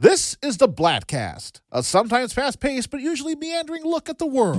This is the Bladtcast, a sometimes fast paced but usually meandering look at the world.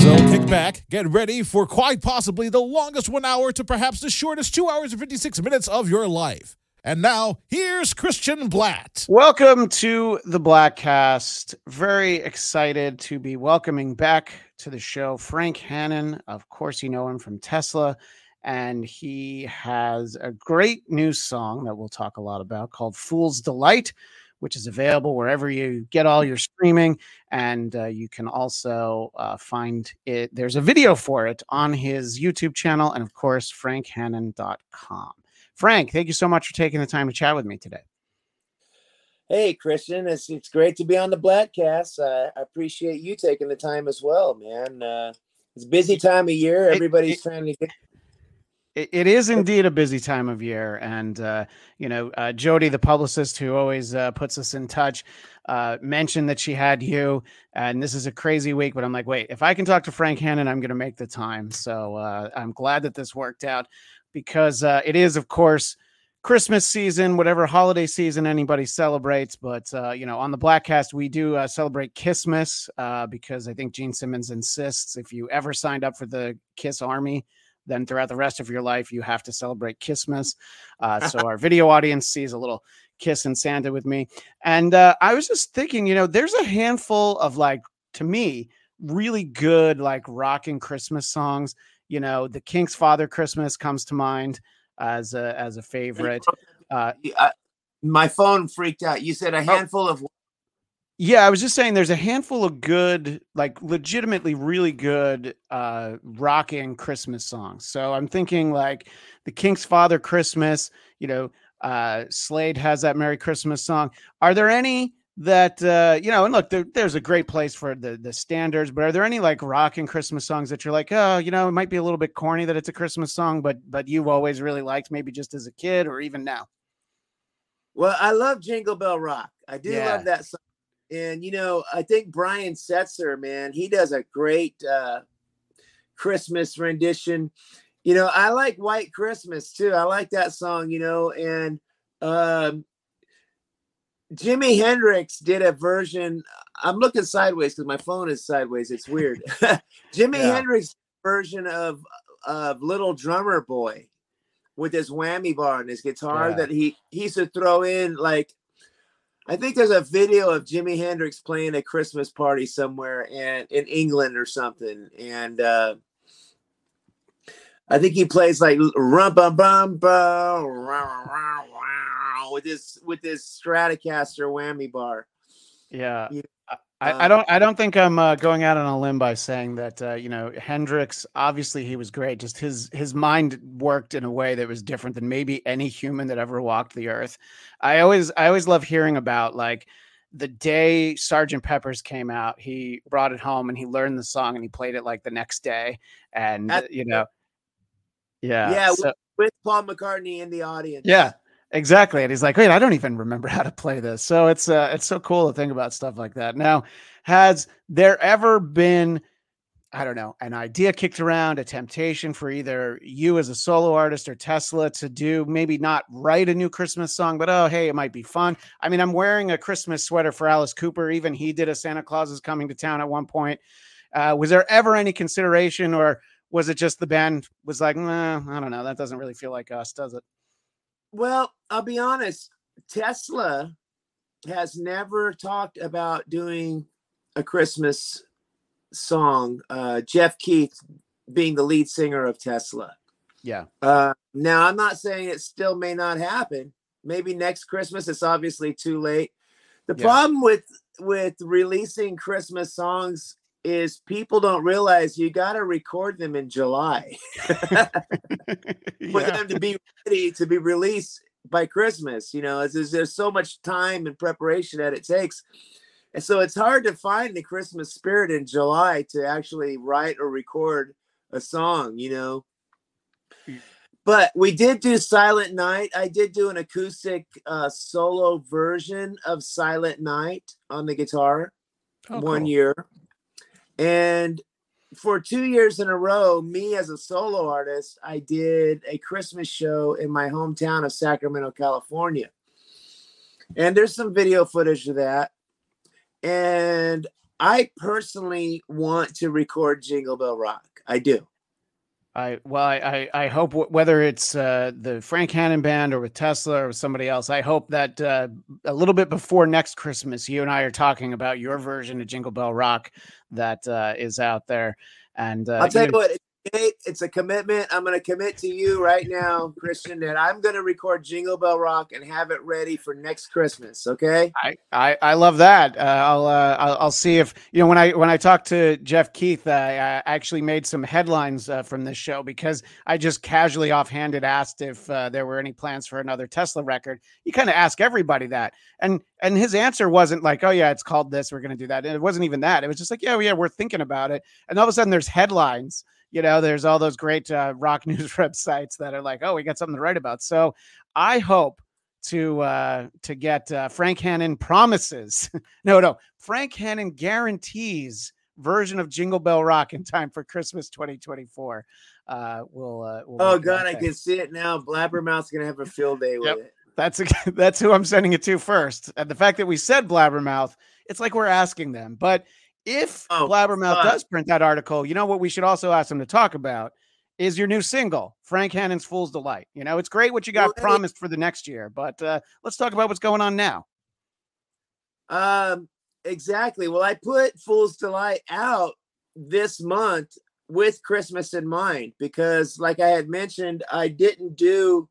So kick back, get ready for quite possibly the longest one hour to perhaps the shortest two hours and 56 minutes of your life. And now, here's Christian Bladt. Welcome to the Bladtcast. Very excited to be welcoming back to the show Frank Hannon. Of course, you know him from Tesla, and he has a great new song that we'll talk a lot about called Fool's Delight, which is available wherever you get all your streaming. And uh, you can also uh, find it. There's a video for it on his YouTube channel, and of course, frankhannon.com. Frank, thank you so much for taking the time to chat with me today. Hey, Christian, it's it's great to be on the Bladtcast. Uh, I appreciate you taking the time as well, man. Uh, it's a busy time of year. Everybody's it- trying to get. It, it is indeed a busy time of year, and uh, you know, uh, Jody, the publicist who always uh, puts us in touch, uh, mentioned that she had you, and this is a crazy week. But I'm like, wait, if I can talk to Frank Hannon, I'm going to make the time. So uh, I'm glad that this worked out because uh, it is, of course, Christmas season, whatever holiday season anybody celebrates. But uh, you know, on the Bladtcast, we do uh, celebrate Kissmas uh, because I think Gene Simmons insists if you ever signed up for the Kiss Army then throughout the rest of your life you have to celebrate Christmas. Uh, so our video audience sees a little kiss and Santa with me, and uh, I was just thinking, you know, there's a handful of like to me really good like rocking Christmas songs. You know, the Kinks' Father Christmas comes to mind as a as a favorite. Uh, my phone freaked out. You said a handful of. Yeah, I was just saying there's a handful of good, like legitimately really good uh rocking Christmas songs. So I'm thinking like the Kinks Father Christmas, you know, uh Slade has that Merry Christmas song. Are there any that uh you know, and look, there, there's a great place for the the standards, but are there any like rock and Christmas songs that you're like, oh, you know, it might be a little bit corny that it's a Christmas song, but but you've always really liked maybe just as a kid or even now? Well, I love Jingle Bell Rock. I do Yeah. love that song. And you know, I think Brian Setzer, man, he does a great uh, Christmas rendition. You know, I like White Christmas too. I like that song. You know, and um, Jimi Hendrix did a version. I'm looking sideways because my phone is sideways. It's weird. Jimi Yeah. Hendrix version of of Little Drummer Boy with his whammy bar and his guitar Yeah. that he he used to throw in like I think there's a video of Jimi Hendrix playing a Christmas party somewhere and in England or something and uh I think he plays like rum bum bum bum with this with this Stratocaster whammy bar. Yeah. You- I, I um, don't I don't think I'm uh, going out on a limb by saying that uh, you know Hendrix obviously he was great just his his mind worked in a way that was different than maybe any human that ever walked the earth. I always I always love hearing about like the day Sergeant Pepper's came out he brought it home and he learned the song and he played it like the next day and you know yeah Yeah, so- With Paul McCartney in the audience. yeah, exactly. And he's like, wait, I don't even remember how to play this. So it's uh it's so cool to think about stuff like that. Now, has there ever been, I don't know, an idea kicked around, a temptation for either you as a solo artist or Tesla to do maybe not write a new Christmas song, but oh hey, it might be fun. I mean, I'm wearing a Christmas sweater for Alice Cooper. Even he did a Santa Claus is coming to town at one point. Uh, was there ever any consideration or was it just the band was like, nah, I don't know, that doesn't really feel like us, does it? Well, I'll be honest. Tesla has never talked about doing a Christmas song. Uh, Jeff Keith being the lead singer of Tesla. Yeah. Uh, now, I'm not saying it still may not happen. Maybe next Christmas. It's obviously too late. The Yeah. problem with with releasing Christmas songs is people don't realize you got to record them in July for yeah. them to be ready to be released by Christmas. You know, there's, there's so much time and preparation that it takes. And so it's hard to find the Christmas spirit in July to actually write or record a song, you know. Mm. but we did do Silent Night. I did do an acoustic uh, solo version of Silent Night on the guitar Oh, one cool. year. And for two years in a row, me as a solo artist, I did a Christmas show in my hometown of Sacramento, California. And there's some video footage of that. And I personally want to record Jingle Bell Rock. I do. I well, I I, I hope w- whether it's uh, the Frank Hannon band or with Tesla or with somebody else, I hope that uh, a little bit before next Christmas, you and I are talking about your version of Jingle Bell Rock that uh, is out there. And uh, I'll tell you know- what, it's, a commitment. I'm going to commit to you right now, Christian, that I'm going to record Jingle Bell Rock and have it ready for next Christmas. Okay. I, I, I love that. Uh, I'll, uh, I'll I'll see if you know when I when I talked to Jeff Keith, uh, I actually made some headlines uh, from this show because I just casually offhanded asked if uh, there were any plans for another Tesla record. You kind of ask everybody that, and and his answer wasn't like, oh yeah, it's called this, we're gonna do that. And it wasn't even that. It was just like, yeah, yeah, we're thinking about it. And all of a sudden, there's headlines. You know, there's all those great uh, rock news websites that are like, oh, we got something to write about. So I hope to uh to get uh, Frank Hannon promises. no, no, Frank Hannon guarantees version of Jingle Bell Rock in time for Christmas 2024. Uh we'll uh we'll Oh God, I can see it now. Blabbermouth's to have a field day with Yep. it. That's that's who I'm sending it to first. And the fact that we said Blabbermouth, it's like we're asking them. But if Oh, Blabbermouth does print that article, you know what we should also ask them to talk about is your new single, Frank Hannon's Fool's Delight. You know, it's great what you got Well, promised for the next year, but uh, let's talk about what's going on now. Um, exactly. Well, I put Fool's Delight out this month with Christmas in mind because, like I had mentioned, I didn't do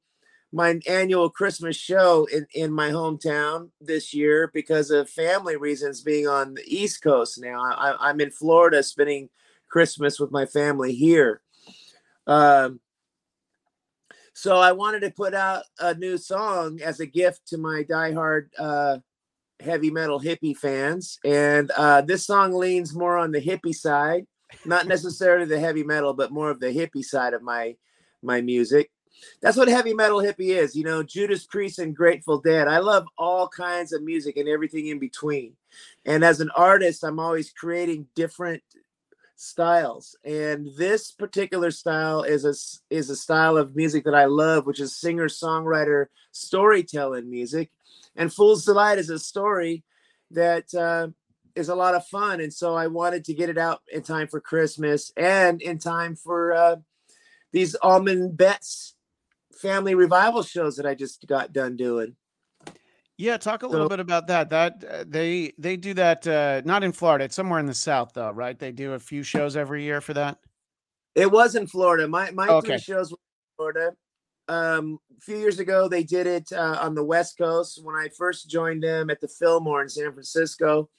my annual Christmas show in, in my hometown this year because of family reasons being on the East Coast now. I, I'm in Florida spending Christmas with my family here. Um, so I wanted to put out a new song as a gift to my diehard uh, heavy metal hippie fans. And uh, this song leans more on the hippie side, not necessarily the heavy metal, but more of the hippie side of my my music. That's what heavy metal hippie is, you know, Judas Priest and Grateful Dead. I love all kinds of music and everything in between. And as an artist, I'm always creating different styles. And this particular style is a is a style of music that I love, which is singer-songwriter storytelling music and Fool's Delight is a story that uh, is a lot of fun, and so I wanted to get it out in time for Christmas and in time for uh, these Allman Betts family revival shows that I just got done doing. Yeah, talk a little So- bit about that. That uh, they they do that uh, not in Florida. It's somewhere in the South, though, right? They do a few shows every year for that. It was in Florida. My my Okay. three shows were in Florida. Um, a few years ago, they did it uh, on the West Coast. When I first joined them at the Fillmore in San Francisco,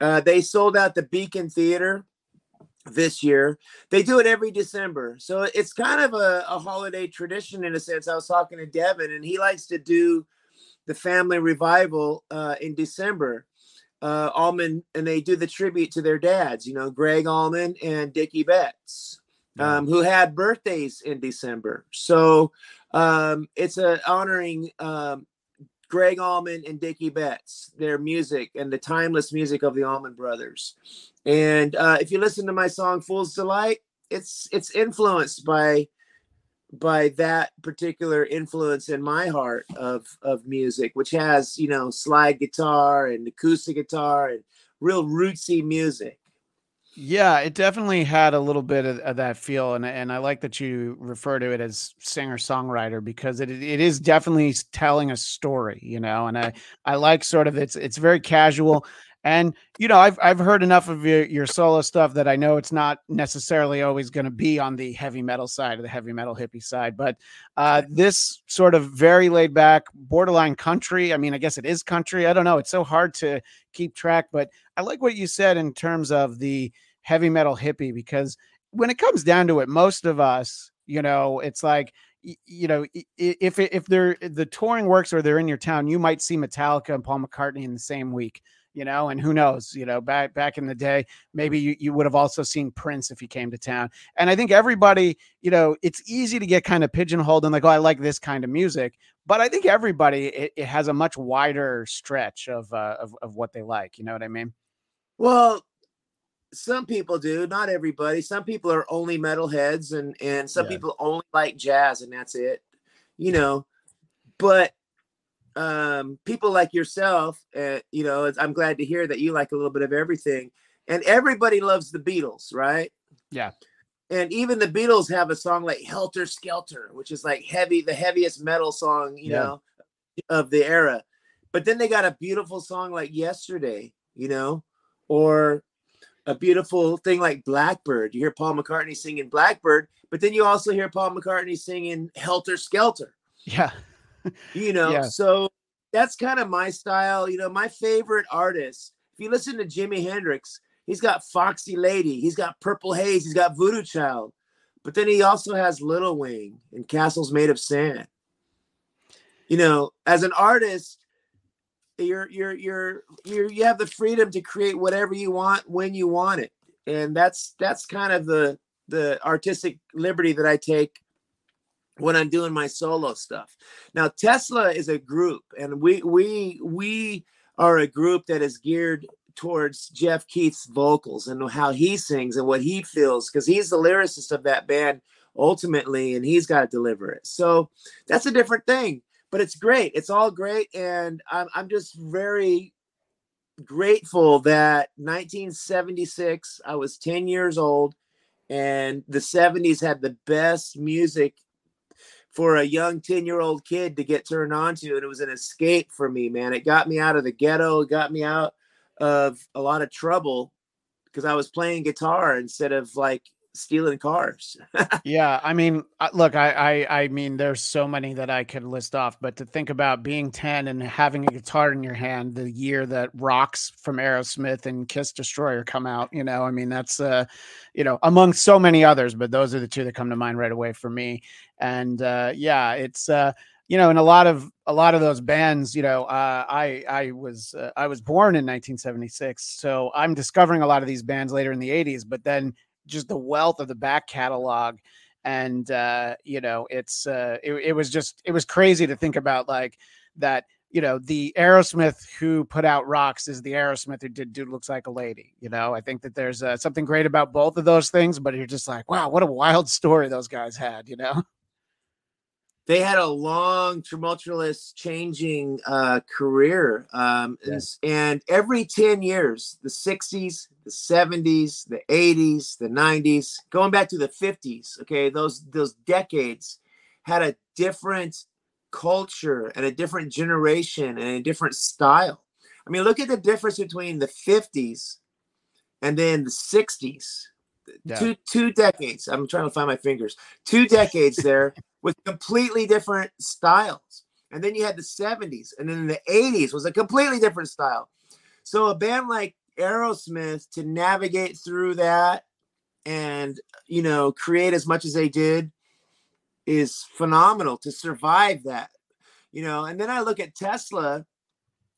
uh, they sold out the Beacon Theater this year. They do it every December, so it's kind of a, a holiday tradition in a sense. I was talking to Devon, and he likes to do the family revival uh, in December. Uh, Allman and they do the tribute to their dads. You know, Gregg Allman and Dickey Betts Yeah. um, who had birthdays in December. So um, it's a honoring um, Gregg Allman and Dickey Betts, their music and the timeless music of the Allman Brothers. And uh, if you listen to my song "Fool's Delight," it's it's influenced by by that particular influence in my heart of of music, which has you know slide guitar and acoustic guitar and real rootsy music. Yeah, it definitely had a little bit of, of that feel, and and I like that you refer to it as singer songwriter because it it is definitely telling a story, you know. And I I like sort of it's it's very casual, and you know I've I've heard enough of your your solo stuff that I know it's not necessarily always going to be on the heavy metal side or the heavy metal hippie side, but uh, this sort of very laid back, borderline country. I mean, I guess it is country. I don't know. It's so hard to keep track, but I like what you said in terms of the heavy metal hippie because when it comes down to it, most of us, you know, it's like you know, if if they're the touring works or they're in your town, you might see Metallica and Paul McCartney in the same week. You know, and who knows, you know, back back in the day, maybe you, you would have also seen Prince if he came to town. And I think everybody, you know, it's easy to get kind of pigeonholed and like, oh, I like this kind of music. But I think everybody it, it has a much wider stretch of, uh, of of what they like. You know what I mean? Well, some people do, not everybody. Some people are only metalheads, and and some yeah. people only like jazz, and that's it. You know, but um, people like yourself, uh, you know, I'm glad to hear that you like a little bit of everything. And everybody loves the Beatles, right? Yeah. And even the Beatles have a song like Helter Skelter, which is like heavy, the heaviest metal song, you yeah. know, of the era. But then they got a beautiful song like Yesterday, you know, or a beautiful thing like Blackbird. You hear Paul McCartney singing Blackbird, but then you also hear Paul McCartney singing Helter Skelter. Yeah you know, yeah. so that's kind of my style. You know, my favorite artist, if you listen to Jimi Hendrix, he's got Foxy Lady, he's got Purple Haze, he's got Voodoo Child, but then he also has Little Wing and Castles Made of Sand. You know, as an artist, you're you're you're you're you have the freedom to create whatever you want when you want it. And that's that's kind of the the artistic liberty that I take when I'm doing my solo stuff. Now Tesla is a group and we we we are a group that is geared towards Jeff Keith's vocals and how he sings and what he feels because he's the lyricist of that band ultimately and he's got to deliver it. So that's a different thing, but it's great. It's all great and I'm I'm just very grateful that 1976 I was 10 years old and the 70s had the best music for a young 10 year old kid to get turned on to. And it was an escape for me, man. It got me out of the ghetto, it got me out of a lot of trouble because I was playing guitar instead of like stealing cars. yeah, I mean, look, I, I, I mean, there's so many that I could list off, but to think about being 10 and having a guitar in your hand the year that Rocks from Aerosmith and Kiss Destroyer come out, you know, I mean, that's uh, you know, among so many others, but those are the two that come to mind right away for me. And uh, yeah, it's uh, you know, in a lot of a lot of those bands, you know, uh, I I was uh, I was born in 1976, so I'm discovering a lot of these bands later in the 80s. But then just the wealth of the back catalog and uh you know it's uh it, it was just it was crazy to think about like that you know the aerosmith who put out rocks is the aerosmith who did dude looks like a lady you know? I think that there's uh, something great about both of those things but you're just like wow what a wild story those guys had you know they had a long tumultuous changing uh, career um, and, and, every 10 years the 60s the 70s the 80s the 90s going back to the 50s okay those those decades had a different culture and a different generation and a different style. I mean look at the difference between the 50s and then the 60s yeah. two two decades i'm trying to find my fingers. Two decades there with completely different styles. And then you had the 70s, and then the 80s was a completely different style. So a band like Aerosmith to navigate through that and you know create as much as they did is phenomenal to survive that. You know, and then I look at Tesla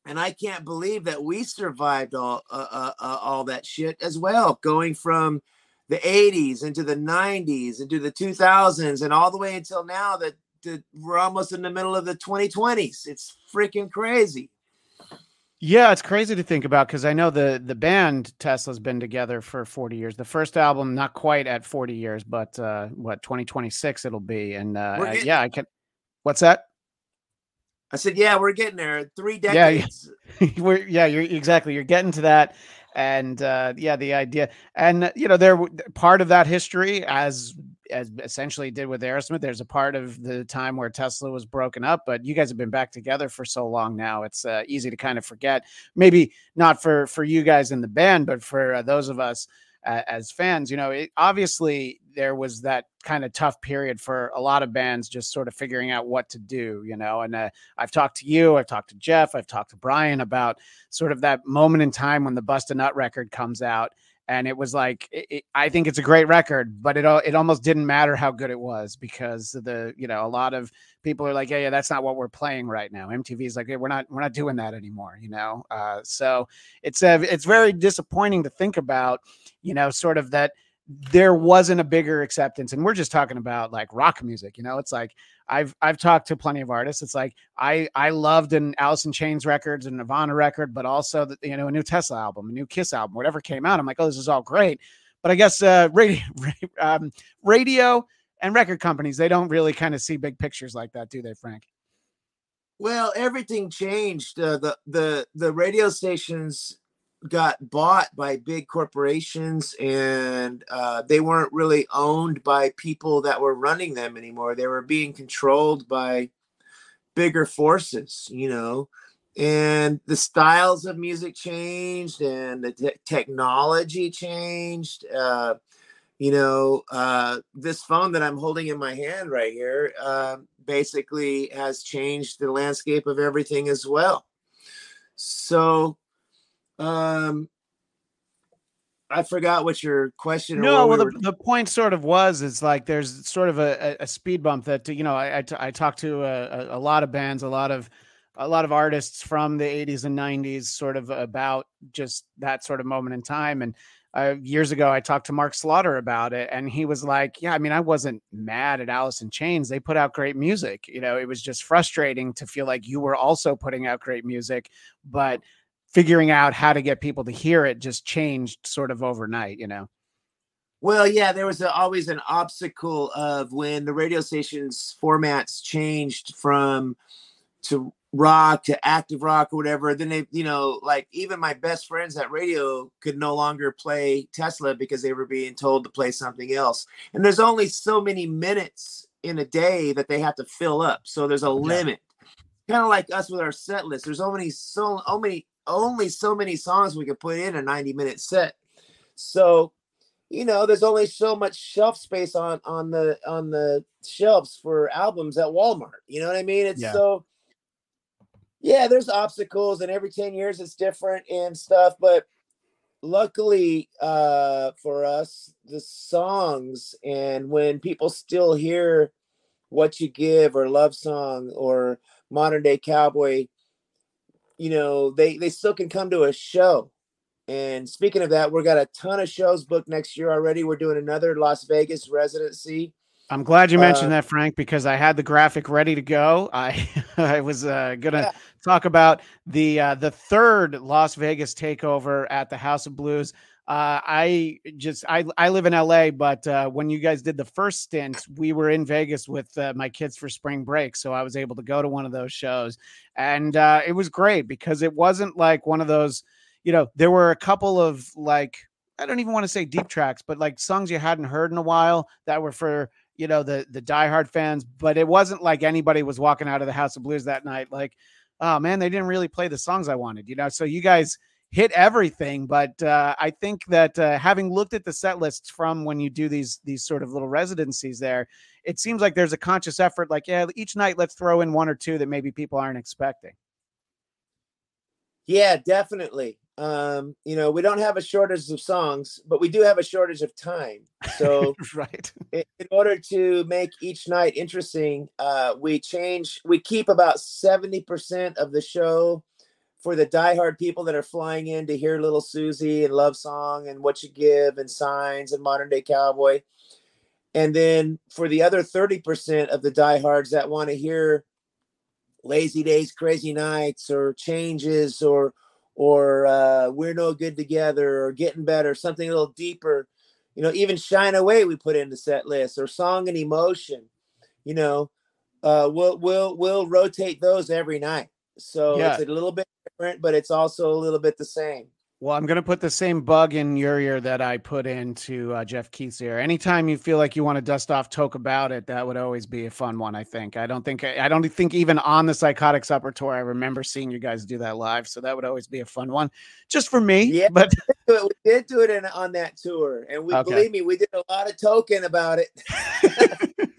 and I can't believe that we survived all uh, uh, uh, all that shit as well, going from the 80s into the 90s into the 2000s and all the way until now that, that we're almost in the middle of the 2020s it's freaking crazy. Yeah it's crazy to think about because i know the the band tesla's been together for 40 years. The first album not quite at 40 years but uh what 2026 it'll be and uh getting, yeah i can what's that? I said yeah we're getting there. Three decades yeah, we're yeah you're exactly. You're getting to that and uh, yeah, the idea, and you know, there part of that history, as as essentially did with Aerosmith. There's a part of the time where Tesla was broken up, but you guys have been back together for so long now. It's uh, easy to kind of forget. Maybe not for for you guys in the band, but for uh, those of us uh, as fans, you know, it, obviously there was that kind of tough period for a lot of bands just sort of figuring out what to do, you know. And uh, I've talked to you, I've talked to Jeff, I've talked to Brian about sort of that moment in time when the Bust a Nut record comes out and it was like it, it, I think it's a great record, but it it almost didn't matter how good it was because the you know a lot of people are like, yeah, yeah, that's not what we're playing right now. MTV is like, hey, we're not we're not doing that anymore, you know. Uh, so it's a it's very disappointing to think about, you know, sort of that there wasn't a bigger acceptance and we're just talking about like rock music you know? It's like i've i've talked to plenty of artists. It's like i i loved Alice in Chains records and nirvana record but also the, you know a new tesla album a new kiss album whatever came out. I'm like oh this is all great. But i guess uh radio um, radio and record companies they don't really kind of see big pictures like that do they frank? Well everything changed uh, the the the radio stations got bought by big corporations and uh, they weren't really owned by people that were running them anymore. They were being controlled by bigger forces, you know, and the styles of music changed and the te- technology changed. Uh, you know, uh, this phone that I'm holding in my hand right here uh, basically has changed the landscape of everything as well. So, um, I forgot what your question. No, well, we the, the point sort of was is like there's sort of a, a speed bump that you know I I, t- I talked to a, a lot of bands, a lot of a lot of artists from the 80s and 90s, sort of about just that sort of moment in time. And uh, years ago, I talked to Mark Slaughter about it, and he was like, "Yeah, I mean, I wasn't mad at Alice in Chains. They put out great music. You know, it was just frustrating to feel like you were also putting out great music, but." Figuring out how to get people to hear it just changed sort of overnight, you know? Well, yeah, there was a, always an obstacle of when the radio stations formats changed from to rock to active rock or whatever. Then they, you know, like even my best friends at radio could no longer play Tesla because they were being told to play something else. And there's only so many minutes in a day that they have to fill up. So there's a yeah. limit. Kind of like us with our set list. There's only so, so many only so many songs we could put in a 90 minute set. So, you know, there's only so much shelf space on on the on the shelves for albums at Walmart. You know what I mean? It's yeah. so yeah, there's obstacles and every 10 years it's different and stuff, but luckily uh for us the songs and when people still hear what you give or love song or modern day cowboy you know, they they still can come to a show. And speaking of that, we've got a ton of shows booked next year already. We're doing another Las Vegas residency. I'm glad you mentioned uh, that, Frank, because I had the graphic ready to go. I I was uh, gonna yeah. talk about the uh, the third Las Vegas takeover at the House of Blues. Uh, I just I I live in LA, but uh, when you guys did the first stint, we were in Vegas with uh, my kids for spring break, so I was able to go to one of those shows, and uh, it was great because it wasn't like one of those, you know, there were a couple of like I don't even want to say deep tracks, but like songs you hadn't heard in a while that were for you know the the diehard fans, but it wasn't like anybody was walking out of the House of Blues that night like, oh man, they didn't really play the songs I wanted, you know. So you guys hit everything. But uh, I think that uh, having looked at the set lists from when you do these these sort of little residencies there, it seems like there's a conscious effort. Like, yeah, each night let's throw in one or two that maybe people aren't expecting. Yeah, definitely. Um, you know, we don't have a shortage of songs, but we do have a shortage of time. So, right. In, in, order to make each night interesting, uh, we change, we keep about 70% of the show for the diehard people that are flying in to hear Little Suzi and Love Song and What You Give and Signs and Modern Day Cowboy. And then for the other 30% of the diehards that want to hear Lazy Days, Crazy Nights or Changes or or uh, We're No Good Together or Getting Better, something a little deeper. You know, even Shine Away we put in the set list or Song and Emotion. You know, uh, we'll we'll we'll rotate those every night. So yeah. it's a little bit different, but it's also a little bit the same. Well, I'm going to put the same bug in your ear that I put into uh, Jeff Keith's ear. Anytime you feel like you want to dust off Toke about it, that would always be a fun one. I think. I don't think. I don't think even on the Psychotic Supper Tour, I remember seeing you guys do that live. So that would always be a fun one, just for me. Yeah, but we did do it in, on that tour, and we okay. believe me, we did a lot of token about it.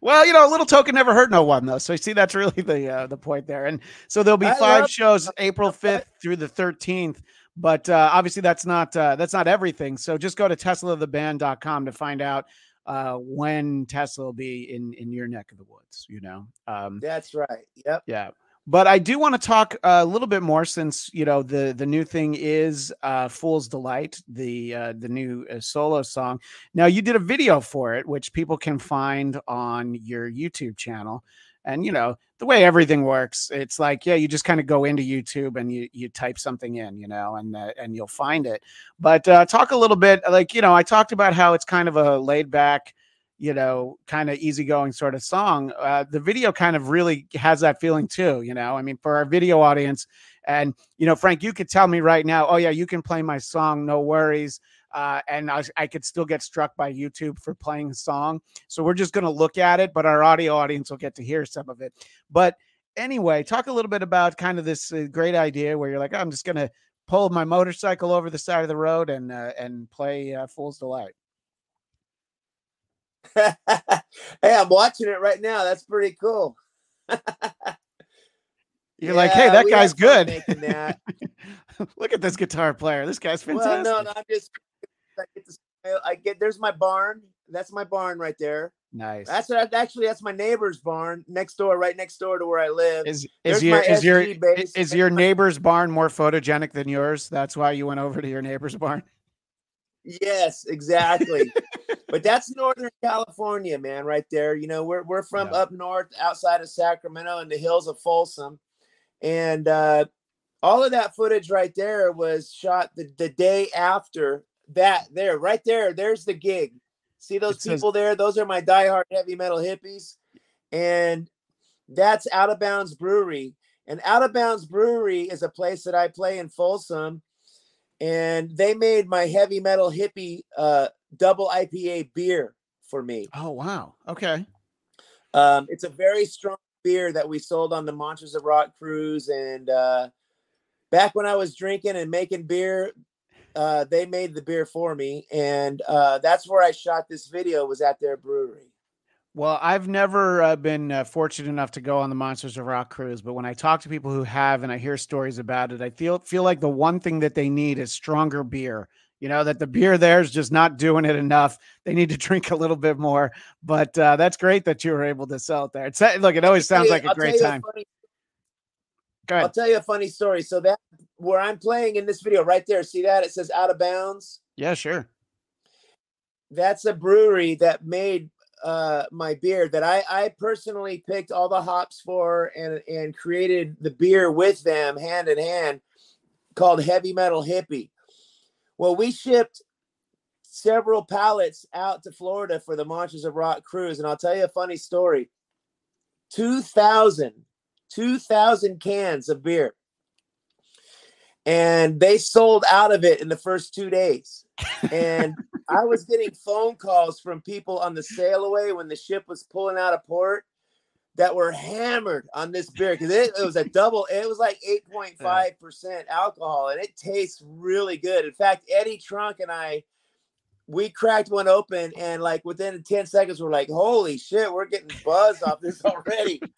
well, you know, a little token never hurt no one though. So you see, that's really the uh, the point there. And so there'll be five shows, April fifth through the thirteenth. But uh, obviously, that's not uh, that's not everything. So just go to teslatheband.com to find out uh, when Tesla will be in in your neck of the woods. You know, um, That's right. Yep. yeah. But I do want to talk a little bit more since you know the the new thing is uh, "Fool's Delight," the uh, the new uh, solo song. Now you did a video for it, which people can find on your YouTube channel. And you know the way everything works, it's like yeah, you just kind of go into YouTube and you you type something in, you know, and uh, and you'll find it. But uh, talk a little bit, like you know, I talked about how it's kind of a laid back you know, kind of easygoing sort of song. Uh, the video kind of really has that feeling too, you know. I mean, for our video audience, and you know, Frank, you could tell me right now, oh yeah, you can play my song, no worries. Uh, and I, I could still get struck by YouTube for playing the song. So we're just going to look at it, but our audio audience will get to hear some of it. But anyway, talk a little bit about kind of this uh, great idea where you're like, I'm just going to pull my motorcycle over the side of the road and uh, and play uh, Fool's Delight. hey, I'm watching it right now. That's pretty cool. You're like, hey, that guy's good. that. Look at this guitar player. This guy's well, fantastic. no, no, I'm just. I get, to, I get. There's my barn. That's my barn right there. Nice. That's actually that's my neighbor's barn next door, right next door to where I live. is is your my is your base. is your neighbor's barn more photogenic than yours? That's why you went over to your neighbor's barn. Yes, exactly. But that's Northern California, man, right there. You know, we're we're from Yeah. up north outside of Sacramento in the hills of Folsom. And uh all of that footage right there was shot the, the day after that there, right there. There's the gig. See those people there? Those are my diehard heavy metal hippies. And that's Out of Bounds Brewery. And Out of Bounds Brewery is a place that I play in Folsom. And they made my heavy metal hippie uh, double IPA beer for me. Oh wow. Okay. Um, it's a very strong beer that we sold on the Monsters of Rock cruise. And uh, back when I was drinking and making beer, uh, they made the beer for me. And uh, that's where I shot this video was at their brewery. Well, I've never uh, been uh, fortunate enough to go on the Monsters of Rock cruise, but when I talk to people who have and I hear stories about it, I feel feel like the one thing that they need is stronger beer. You know that the beer there is just not doing it enough. They need to drink a little bit more. But uh, that's great that you were able to sell it there. It's look, it always sounds Tell like you- a I'll great you time. funny- Go I'll tell you a funny story. So that where I'm playing in this video right there, see that it says out of bounds. Yeah, sure. That's a brewery that made uh my beer that I I personally picked all the hops for and and created the beer with them hand in hand called Heavy Metal Hippie. Well, we shipped several pallets out to Florida for the Monsters of Rock cruise and I'll tell you a funny story. 2000 2000 cans of beer. And they sold out of it in the first 2 days. And I was getting phone calls from people on the sail away when the ship was pulling out of port that were hammered on this beer because it, it was a double, it was like 8.5% alcohol and it tastes really good. In fact, Eddie Trunk and I, we cracked one open and like within 10 seconds, we're like, holy shit, we're getting buzzed off this already.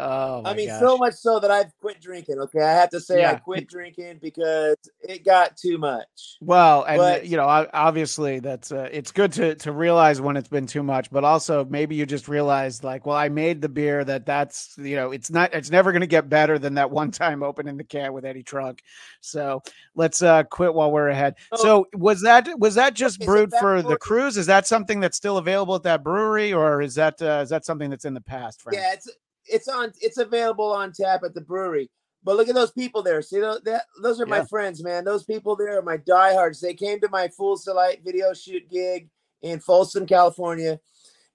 Oh, I mean, gosh. so much so that I've quit drinking. Okay. I have to say, I quit drinking because it got too much. Well, and uh, But- you know, obviously, that's uh, it's good to to realize when it's been too much, but also maybe you just realized like, well, I made the beer that that's you know, it's not, it's never going to get better than that one time opening the can with Eddie Trunk. So let's uh quit while we're ahead. Oh. So was that was that just brewed for the cruise? Is that something that's still available at that brewery, or is that uh, is that something that's in the past? Frank? Yeah, it's it's on it's available on tap at the brewery. But look at those people there. See those that those are my friends, man. Those people there are my diehards. They came to my Fool's Delight video shoot gig in Folsom, California.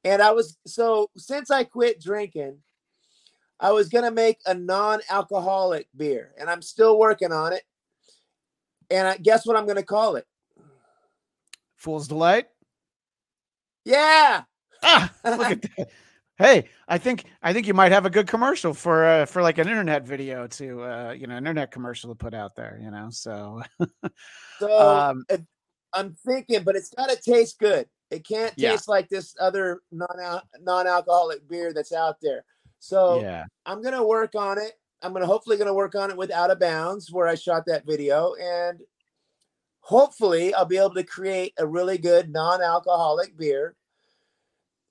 And I was so since I quit drinking, I was gonna make a non-alcoholic beer, and I'm still working on it. And I guess what I'm gonna call it? Fool's Delight. Yeah. Ah, look at that. Hey, I think I think you might have a good commercial for uh, for like an internet video to uh, you know internet commercial to put out there. You know, so So um, I'm thinking, but it's got to taste good. It can't Yeah. taste like this other non non-alcoholic beer that's out there. So yeah. I'm gonna work on it. I'm gonna hopefully gonna work on it with Out of Bounds, where I shot that video, and hopefully I'll be able to create a really good non-alcoholic beer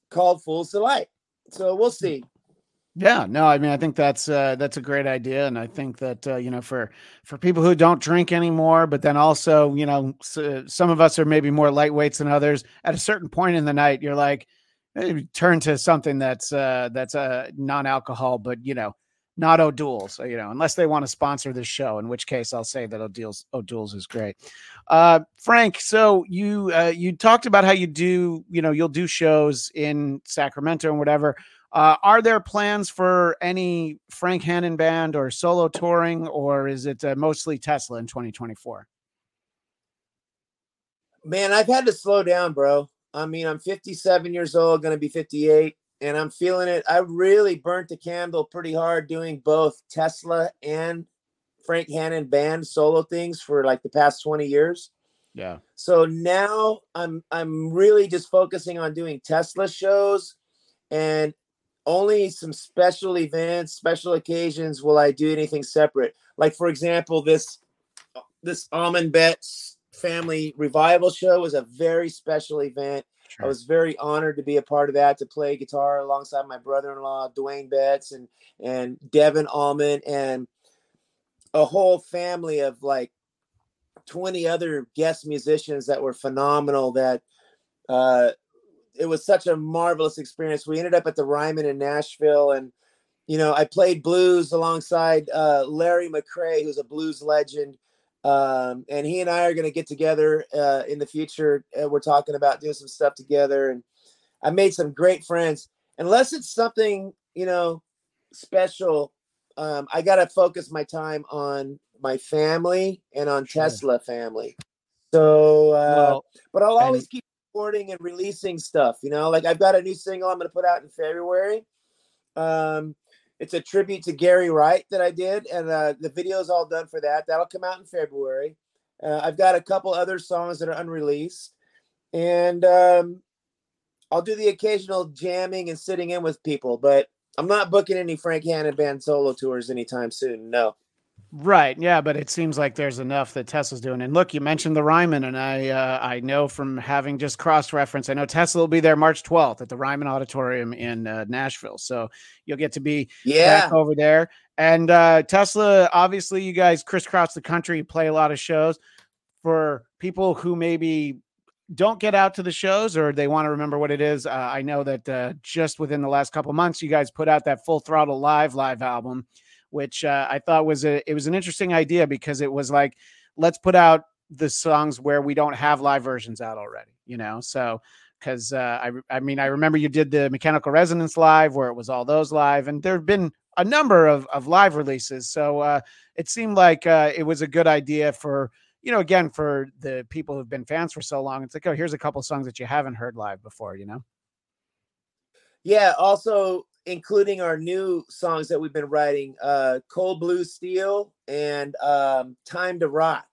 called Fool's Delight. So we'll see. Yeah, no, I mean, I think that's uh, that's a great idea, and I think that uh, you know, for for people who don't drink anymore, but then also, you know, uh, some of us are maybe more lightweights than others. At a certain point in the night, you're like, turn to something that's uh, that's a uh, non-alcohol, but you know, not O'Doul's. You know, unless they want to sponsor this show, in which case I'll say that O'Doul's O'Doul's is great. Uh, Frank, so you uh, you talked about how you do, you know, you'll do shows in Sacramento and whatever. Uh, are there plans for any Frank Hannon band or solo touring, or is it uh, mostly Tesla in 2024? Man, I've had to slow down, bro. I mean, I'm 57 years old, gonna be 58, and I'm feeling it. I really burnt the candle pretty hard doing both Tesla and Frank Hannon band solo things for like the past 20 years. Yeah. So now I'm I'm really just focusing on doing Tesla shows and only some special events, special occasions will I do anything separate. Like for example, this this Allman Betts family revival show was a very special event. I was very honored to be a part of that, to play guitar alongside my brother-in-law, Duane Betts, and and Devon Allman, and a whole family of like 20 other guest musicians that were phenomenal. That uh, it was such a marvelous experience. We ended up at the Ryman in Nashville, and you know, I played blues alongside uh, Larry McCray, who's a blues legend. Um, and he and I are going to get together uh, in the future. Uh, we're talking about doing some stuff together, and I made some great friends. Unless it's something you know special, um, I got to focus my time on my family and on Sure. Tesla family. So, uh, well, but I'll and- always keep recording and releasing stuff. You know, like I've got a new single I'm going to put out in February. Um, it's a tribute to Gary Wright that I did, and uh, the is all done for that. That'll come out in February. Uh, I've got a couple other songs that are unreleased, and um, I'll do the occasional jamming and sitting in with people. But I'm not booking any Frank Hannon band solo tours anytime soon. No. Right, yeah, but it seems like there's enough that Tesla's doing. And look, you mentioned the Ryman, and I uh, I know from having just cross reference, I know Tesla will be there March 12th at the Ryman Auditorium in uh, Nashville. So you'll get to be Yeah. back over there. And uh, Tesla, obviously, you guys crisscross the country, play a lot of shows. For people who maybe don't get out to the shows or they want to remember what it is, uh, I know that uh, just within the last couple months, you guys put out that Full Throttle Live live album, which uh, I thought was a it was an interesting idea because it was like let's put out the songs where we don't have live versions out already, you know. So because uh, I I mean I remember you did the Mechanical Resonance live where it was all those live, and there have been a number of of live releases. So uh, it seemed like uh, it was a good idea for you know again for the people who've been fans for so long. It's like oh here's a couple songs that you haven't heard live before, you know. Yeah, also including our new songs that we've been writing, uh Cold Blue Steel and um Time to Rock.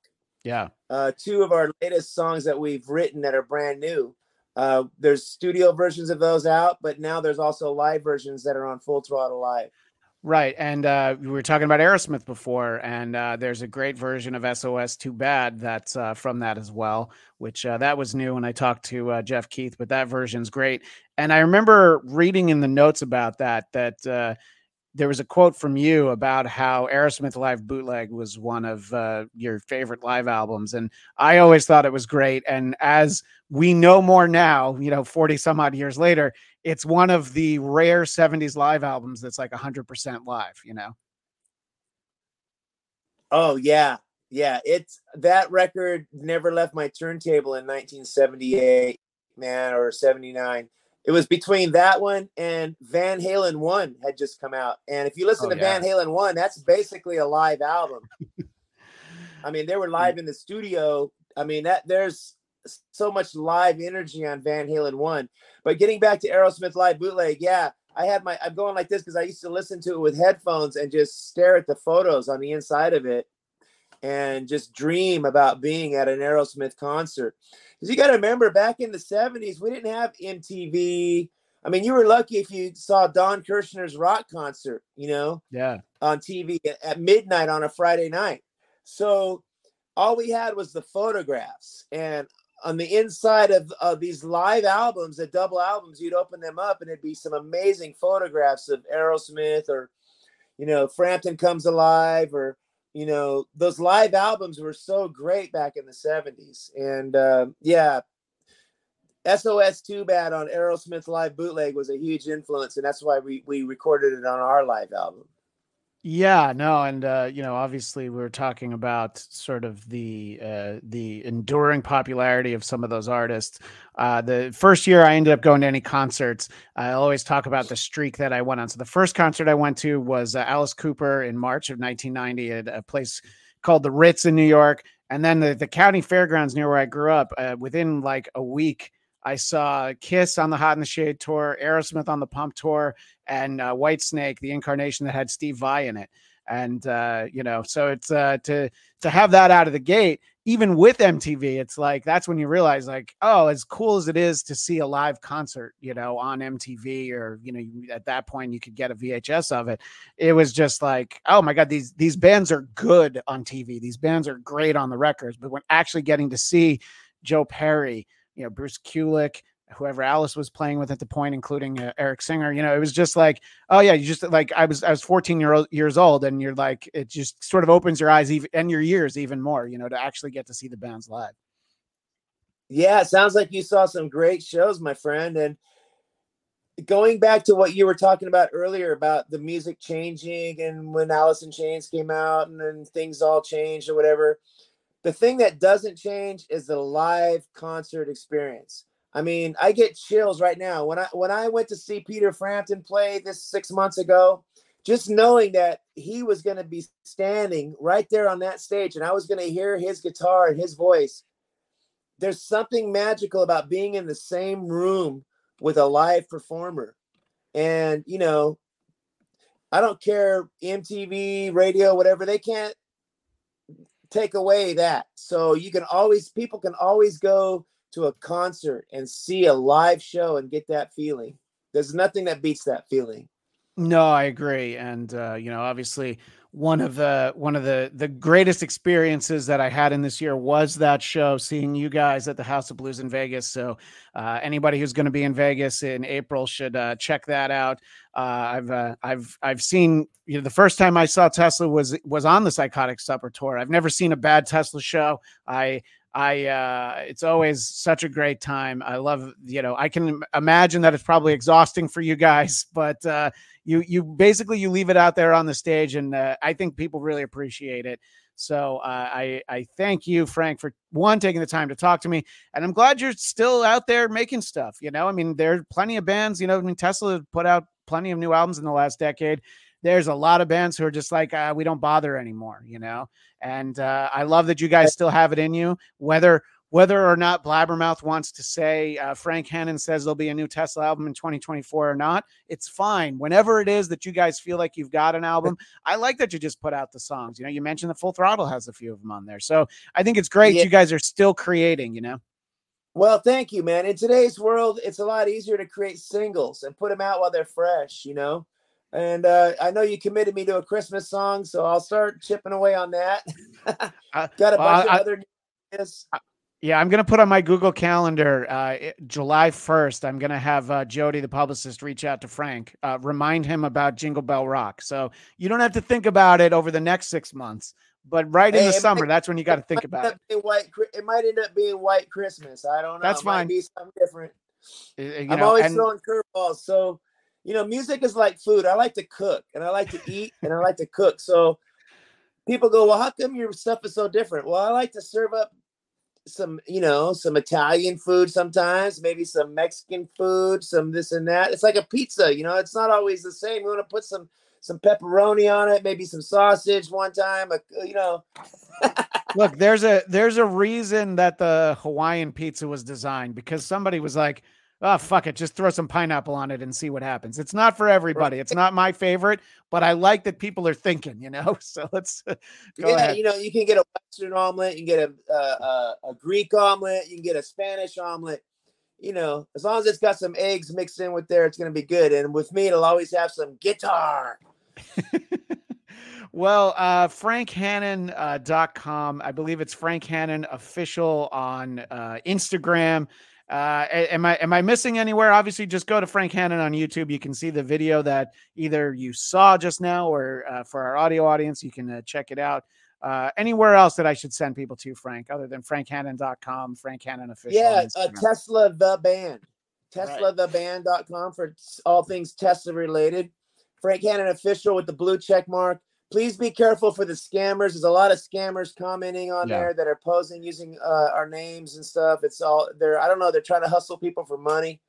Yeah. Uh two of our latest songs that we've written that are brand new. Uh there's studio versions of those out, but now there's also live versions that are on Full Throttle Live. Right. And uh, we were talking about Aerosmith before, and uh, there's a great version of SOS Too Bad that's uh, from that as well, which uh, that was new when I talked to uh, Jeff Keith, but that version's great. And I remember reading in the notes about that, that uh, there was a quote from you about how Aerosmith Live Bootleg was one of uh, your favorite live albums. And I always thought it was great. And as we know more now, you know, 40 some odd years later, it's one of the rare 70s live albums that's like 100% live, you know? Oh yeah. Yeah, it's that record never left my turntable in 1978, man, or 79. It was between that one and Van Halen 1 had just come out. And if you listen Oh, to yeah. Van Halen 1, that's basically a live album. I mean, they were mm. live in the studio. I mean, that there's so much live energy on Van Halen 1. But getting back to Aerosmith Live Bootleg, yeah, I had my I'm going like this because I used to listen to it with headphones and just stare at the photos on the inside of it. And just dream about being at an Aerosmith concert. Because you got to remember, back in the 70s, we didn't have MTV. I mean, you were lucky if you saw Don Kirshner's rock concert, you know, yeah, on TV at midnight on a Friday night. So all we had was the photographs. And on the inside of, of these live albums, the double albums, you'd open them up and it'd be some amazing photographs of Aerosmith or, you know, Frampton Comes Alive or, you know, those live albums were so great back in the 70s. And uh, yeah, SOS Too Bad on Aerosmith Live Bootleg was a huge influence. And that's why we, we recorded it on our live album. Yeah, no, and uh, you know, obviously, we are talking about sort of the uh, the enduring popularity of some of those artists. Uh, the first year I ended up going to any concerts, I always talk about the streak that I went on. So the first concert I went to was uh, Alice Cooper in March of 1990 at a place called the Ritz in New York, and then the, the county fairgrounds near where I grew up. Uh, within like a week, I saw Kiss on the Hot in the Shade tour, Aerosmith on the Pump tour, and uh, Whitesnake, the incarnation that had Steve Vai in it. And uh, you know, so it's uh, to to have that out of the gate, even with MTV, it's like that's when you realize, like, oh, as cool as it is to see a live concert, you know, on MTV, or you know, at that point you could get a VHS of it. It was just like, oh my god, these these bands are good on TV. These bands are great on the records, but when actually getting to see Joe Perry, you know, Bruce Kulick, whoever Alice was playing with at the point, including uh, Eric Singer. You know, it was just like, oh yeah, you just like I was I was 14 year old, years old, and you're like, it just sort of opens your eyes even and your ears even more. You know, to actually get to see the bands live. Yeah, sounds like you saw some great shows, my friend, and. Going back to what you were talking about earlier about the music changing and when Alice in Chains came out and then things all changed or whatever, the thing that doesn't change is the live concert experience I mean, I get chills right now when I when I went to see Peter Frampton play this six months ago. Just knowing that he was going to be standing right there on that stage, and I was going to hear his guitar and his voice. There's something magical about being in the same room with a live performer, and you know, I don't care MTV, radio, whatever. They can't take away that. So you can always people can always go to a concert and see a live show and get that feeling. There's nothing that beats that feeling. No, I agree, and uh, you know, obviously, one of the one of the the greatest experiences that I had in this year was that show, seeing you guys at the House of Blues in Vegas. So, uh, anybody who's going to be in Vegas in April should uh, check that out. Uh, I've uh, I've I've seen you know the first time I saw Tesla was was on the Psychotic Supper tour. I've never seen a bad Tesla show. I I uh it's always such a great time. I love, you know, I can imagine that it's probably exhausting for you guys, but uh you you basically you leave it out there on the stage and uh, I think people really appreciate it. So uh, I I thank you, Frank, for one taking the time to talk to me, and I'm glad you're still out there making stuff. You know, I mean, there are plenty of bands. You know, I mean, Tesla put out plenty of new albums in the last decade there's a lot of bands who are just like uh, we don't bother anymore you know and uh, i love that you guys still have it in you whether whether or not blabbermouth wants to say uh, frank hannon says there'll be a new tesla album in 2024 or not it's fine whenever it is that you guys feel like you've got an album i like that you just put out the songs you know you mentioned the full throttle has a few of them on there so i think it's great yeah. you guys are still creating you know well, thank you, man. In today's world, it's a lot easier to create singles and put them out while they're fresh, you know? And uh, I know you committed me to a Christmas song, so I'll start chipping away on that. Uh, Got a bunch of other. News. Yeah, I'm gonna put on my Google Calendar uh, July 1st. I'm gonna have uh, Jody, the publicist, reach out to Frank, uh, remind him about Jingle Bell Rock. So you don't have to think about it over the next six months, but right hey, in the summer, might, that's when you got to think about it. White, it might end up being White Christmas. I don't know. That's fine. be something different. You I'm always and, throwing curveballs, so you know, music is like food. I like to cook and I like to eat and I like to cook. So people go, well, how come your stuff is so different? Well, I like to serve up some, you know, some Italian food sometimes, maybe some Mexican food, some this and that. It's like a pizza, you know, it's not always the same. You want to put some some pepperoni on it, maybe some sausage one time, uh, you know. Look, there's a there's a reason that the Hawaiian pizza was designed because somebody was like, oh fuck it, just throw some pineapple on it and see what happens. It's not for everybody. Right. It's not my favorite, but I like that people are thinking, you know. So let's go yeah, ahead. you know, you can get a Western omelet, you can get a, a a Greek omelet, you can get a Spanish omelet. You know, as long as it's got some eggs mixed in with there, it's going to be good. And with me, it'll always have some guitar. well, uh, frankhannon.com. Uh, I believe it's Frank Hannon official on uh, Instagram. Uh, am I am I missing anywhere? Obviously, just go to Frank Hannon on YouTube. You can see the video that either you saw just now, or uh, for our audio audience, you can uh, check it out. Uh, anywhere else that I should send people to, Frank, other than frankhannon.com, Frank Hannon official. Yeah, uh, Tesla the band, Tesla the band.com for all things Tesla related. Frank Hannon official with the blue check mark please be careful for the scammers. There's a lot of scammers commenting on yeah. there that are posing using uh, our names and stuff. It's all they're I don't know. They're trying to hustle people for money.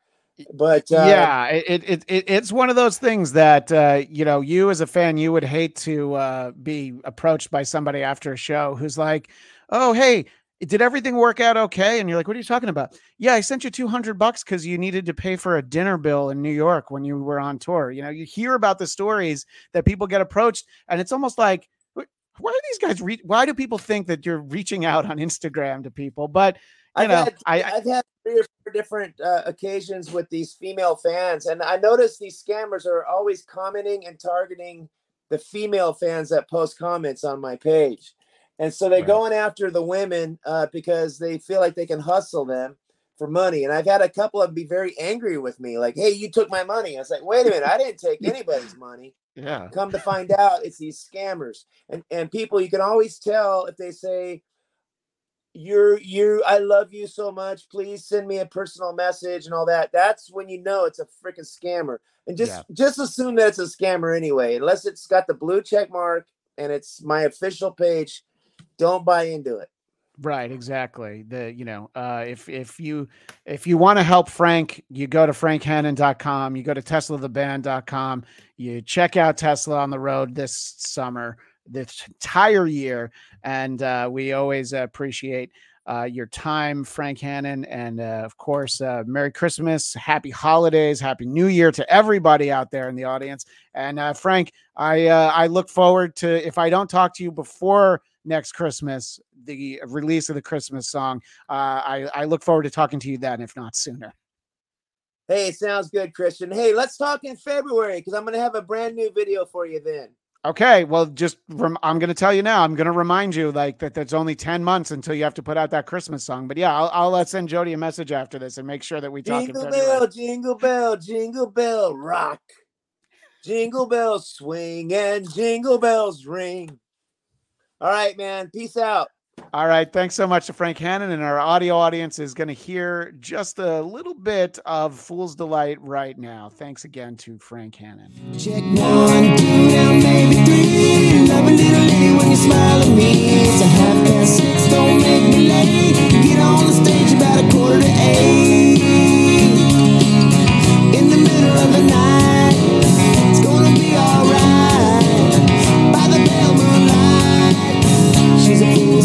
But uh, yeah, it, it it it's one of those things that uh, you know you as a fan you would hate to uh, be approached by somebody after a show who's like, oh hey, did everything work out okay? And you're like, what are you talking about? Yeah, I sent you 200 bucks because you needed to pay for a dinner bill in New York when you were on tour. You know, you hear about the stories that people get approached, and it's almost like, why are these guys? Re- why do people think that you're reaching out on Instagram to people? But you I've know, had, I, have had three or four different uh, occasions with these female fans, and I notice these scammers are always commenting and targeting the female fans that post comments on my page. And so they're right. going after the women uh, because they feel like they can hustle them for money. And I've had a couple of them be very angry with me, like, "Hey, you took my money." I was like, "Wait a minute, I didn't take anybody's money." Yeah. Come to find out, it's these scammers. And and people, you can always tell if they say, "You're you, I love you so much. Please send me a personal message and all that." That's when you know it's a freaking scammer. And just yeah. just assume that it's a scammer anyway, unless it's got the blue check mark and it's my official page don't buy into it right exactly the you know uh if if you if you want to help frank you go to frankhannon.com you go to teslaband.com you check out tesla on the road this summer this entire year and uh we always appreciate uh, your time, Frank Hannon. And uh, of course, uh, Merry Christmas, Happy Holidays, Happy New Year to everybody out there in the audience. And uh, Frank, I I look forward to if I don't talk to you before next Christmas, the release of the Christmas song. Uh, I, I look forward to talking to you then, if not sooner. Hey, sounds good, Christian. Hey, let's talk in February because I'm going to have a brand new video for you then. Okay, well, just rem- I'm going to tell you now. I'm going to remind you like that. That's only ten months until you have to put out that Christmas song. But yeah, I'll, I'll uh, send Jody a message after this and make sure that we talk. Jingle bell, jingle bell, jingle bell, rock. Jingle bells swing and jingle bells ring. All right, man. Peace out. All right. Thanks so much to Frank Hannon. And our audio audience is going to hear just a little bit of Fool's Delight right now. Thanks again to Frank Hannon. Check one, two, now maybe three. Love a little lady when you smile at me. It's a half past six, don't make me late. Get on the stage about a quarter to eight. In the middle of the night,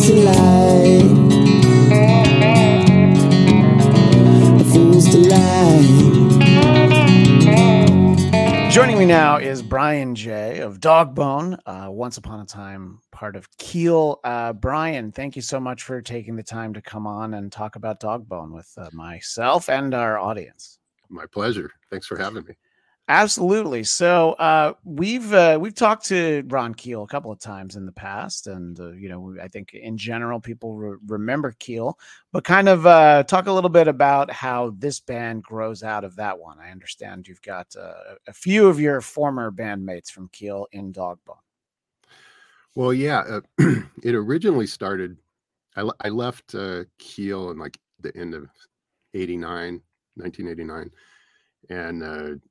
she's a fool's delight. A fool's delight. Joining me now is Bryan Jay of Dogbone, uh, once upon a time part of Keel. Uh, Bryan, thank you so much for taking the time to come on and talk about Dogbone with uh, myself and our audience. My pleasure. Thanks for having me. Absolutely. So uh, we've uh, we've talked to Ron Keel a couple of times in the past, and uh, you know I think in general people re- remember Keel, but kind of uh, talk a little bit about how this band grows out of that one. I understand you've got uh, a few of your former bandmates from Keel in Dogbone. Well, yeah, uh, it originally started. I, I left Keel in like the end of '89, 1989, and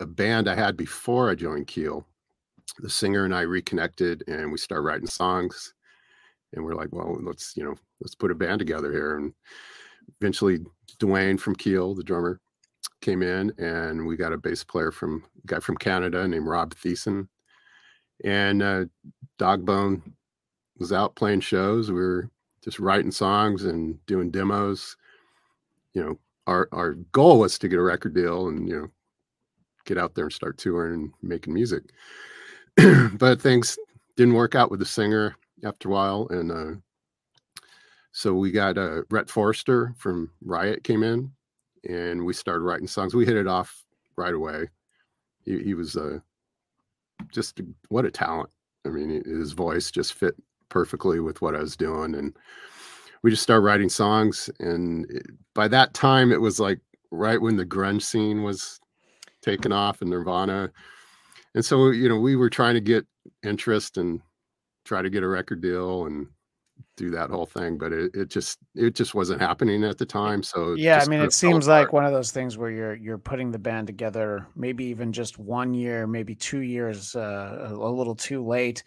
a band I had before I joined Keel. The singer and I reconnected and we started writing songs. And we're like, well, let's, you know, let's put a band together here. And eventually Dwain from Keel, the drummer, came in and we got a bass player from guy from Canada named Rob Thiessen. And uh, Dogbone was out playing shows. We were just writing songs and doing demos, you know, our our goal was to get a record deal and you know get out there and start touring and making music. but things didn't work out with the singer after a while, and uh, so we got uh, Rhett Forrester from Riot came in, and we started writing songs. We hit it off right away. He, he was uh, just what a talent. I mean, his voice just fit perfectly with what I was doing, and we just started writing songs. And it, by that time, it was like right when the grunge scene was taken off and Nirvana, and so you know we were trying to get interest and try to get a record deal and do that whole thing but it, it just it just wasn't happening at the time so yeah i mean it seems like one of those things where you're you're putting the band together maybe even just one year maybe two years uh, a little too late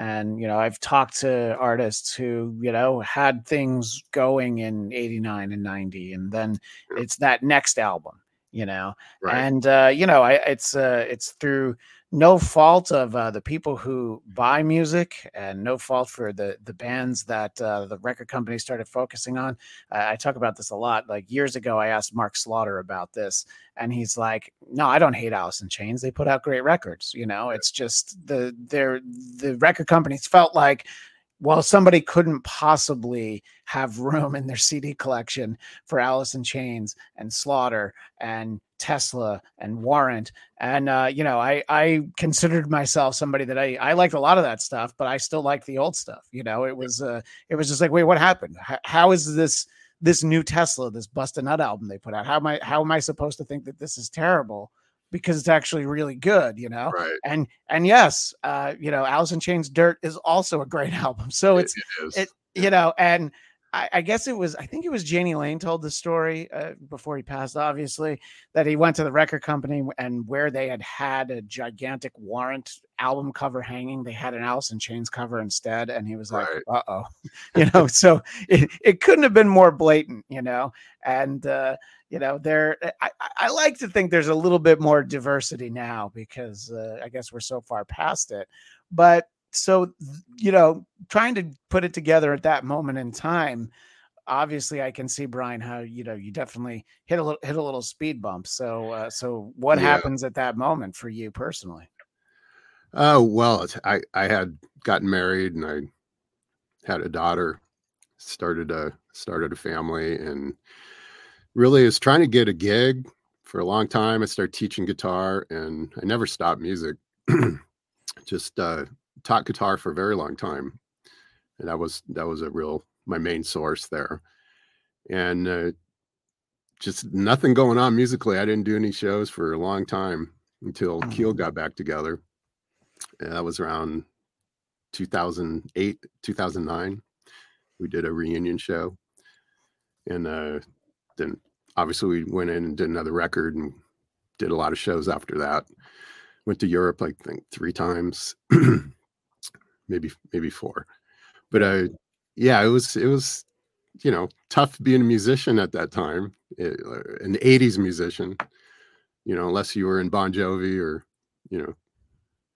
and you know i've talked to artists who you know had things going in 89 and 90 and then it's that next album you know right. and uh you know i it's uh it's through no fault of uh, the people who buy music and no fault for the the bands that uh, the record company started focusing on. I talk about this a lot. Like years ago, I asked Mark Slaughter about this, and he's like, "No, I don't hate Alice in Chains. They put out great records. You know, it's just the their the record companies felt like well, somebody couldn't possibly have room in their CD collection for Alice in Chains and Slaughter and Tesla and Warrant. And uh, you know, I I considered myself somebody that I I liked a lot of that stuff, but I still like the old stuff. You know, it was uh it was just like, wait, what happened? how, how is this this new Tesla, this Bust a Nut album they put out? How am I how am I supposed to think that this is terrible? Because it's actually really good, you know. Right. And and yes, uh, you know, Alice in Chains Dirt is also a great album. So it's it, it, it you know, and I, I, guess it was, I think it was Jani Lane told the story uh, before he passed, obviously, that he went to the record company and where they had had a gigantic warrant album cover hanging, they had an Alice in Chains cover instead. And he was like, right. uh oh, you know, so it, it couldn't have been more blatant, you know, and, uh, you know, there, I, I like to think there's a little bit more diversity now because uh, I guess we're so far past it. But so you know trying to put it together at that moment in time obviously i can see bryan how you know you definitely hit a little hit a little speed bump so uh, so what yeah. happens at that moment for you personally oh well i i had gotten married and i had a daughter started a started a family and really was trying to get a gig for a long time i started teaching guitar and i never stopped music just uh taught guitar for a very long time, and that was that was a real my main source there, and uh, just nothing going on musically. I didn't do any shows for a long time until mm-hmm. Keel got back together. And that was around 2008, 2009. We did a reunion show, and uh, then obviously we went in and did another record and did a lot of shows after that. Went to Europe, I think, three times. maybe maybe four. But uh, yeah, it was it was you know tough being a musician at that time, uh, an '80s musician. You know, unless you were in Bon Jovi or you know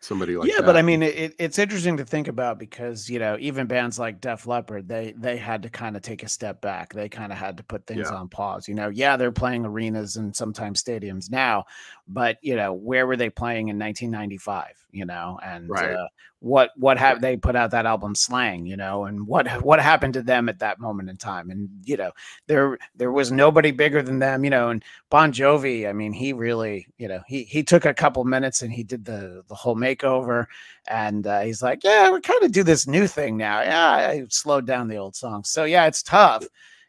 somebody like yeah that. but i mean it, it's interesting to think about because you know even bands like def leppard they they had to kind of take a step back they kind of had to put things yeah. on pause you know yeah they're playing arenas and sometimes stadiums now but you know where were they playing in 1995 you know and right. uh, what what have they put out that album slang you know and what what happened to them at that moment in time and you know there there was nobody bigger than them you know and bon jovi i mean he really you know he he took a couple minutes and he did the the whole makeover and uh, he's like yeah we kind of do this new thing now. Yeah i slowed down the old songs. So yeah it's tough.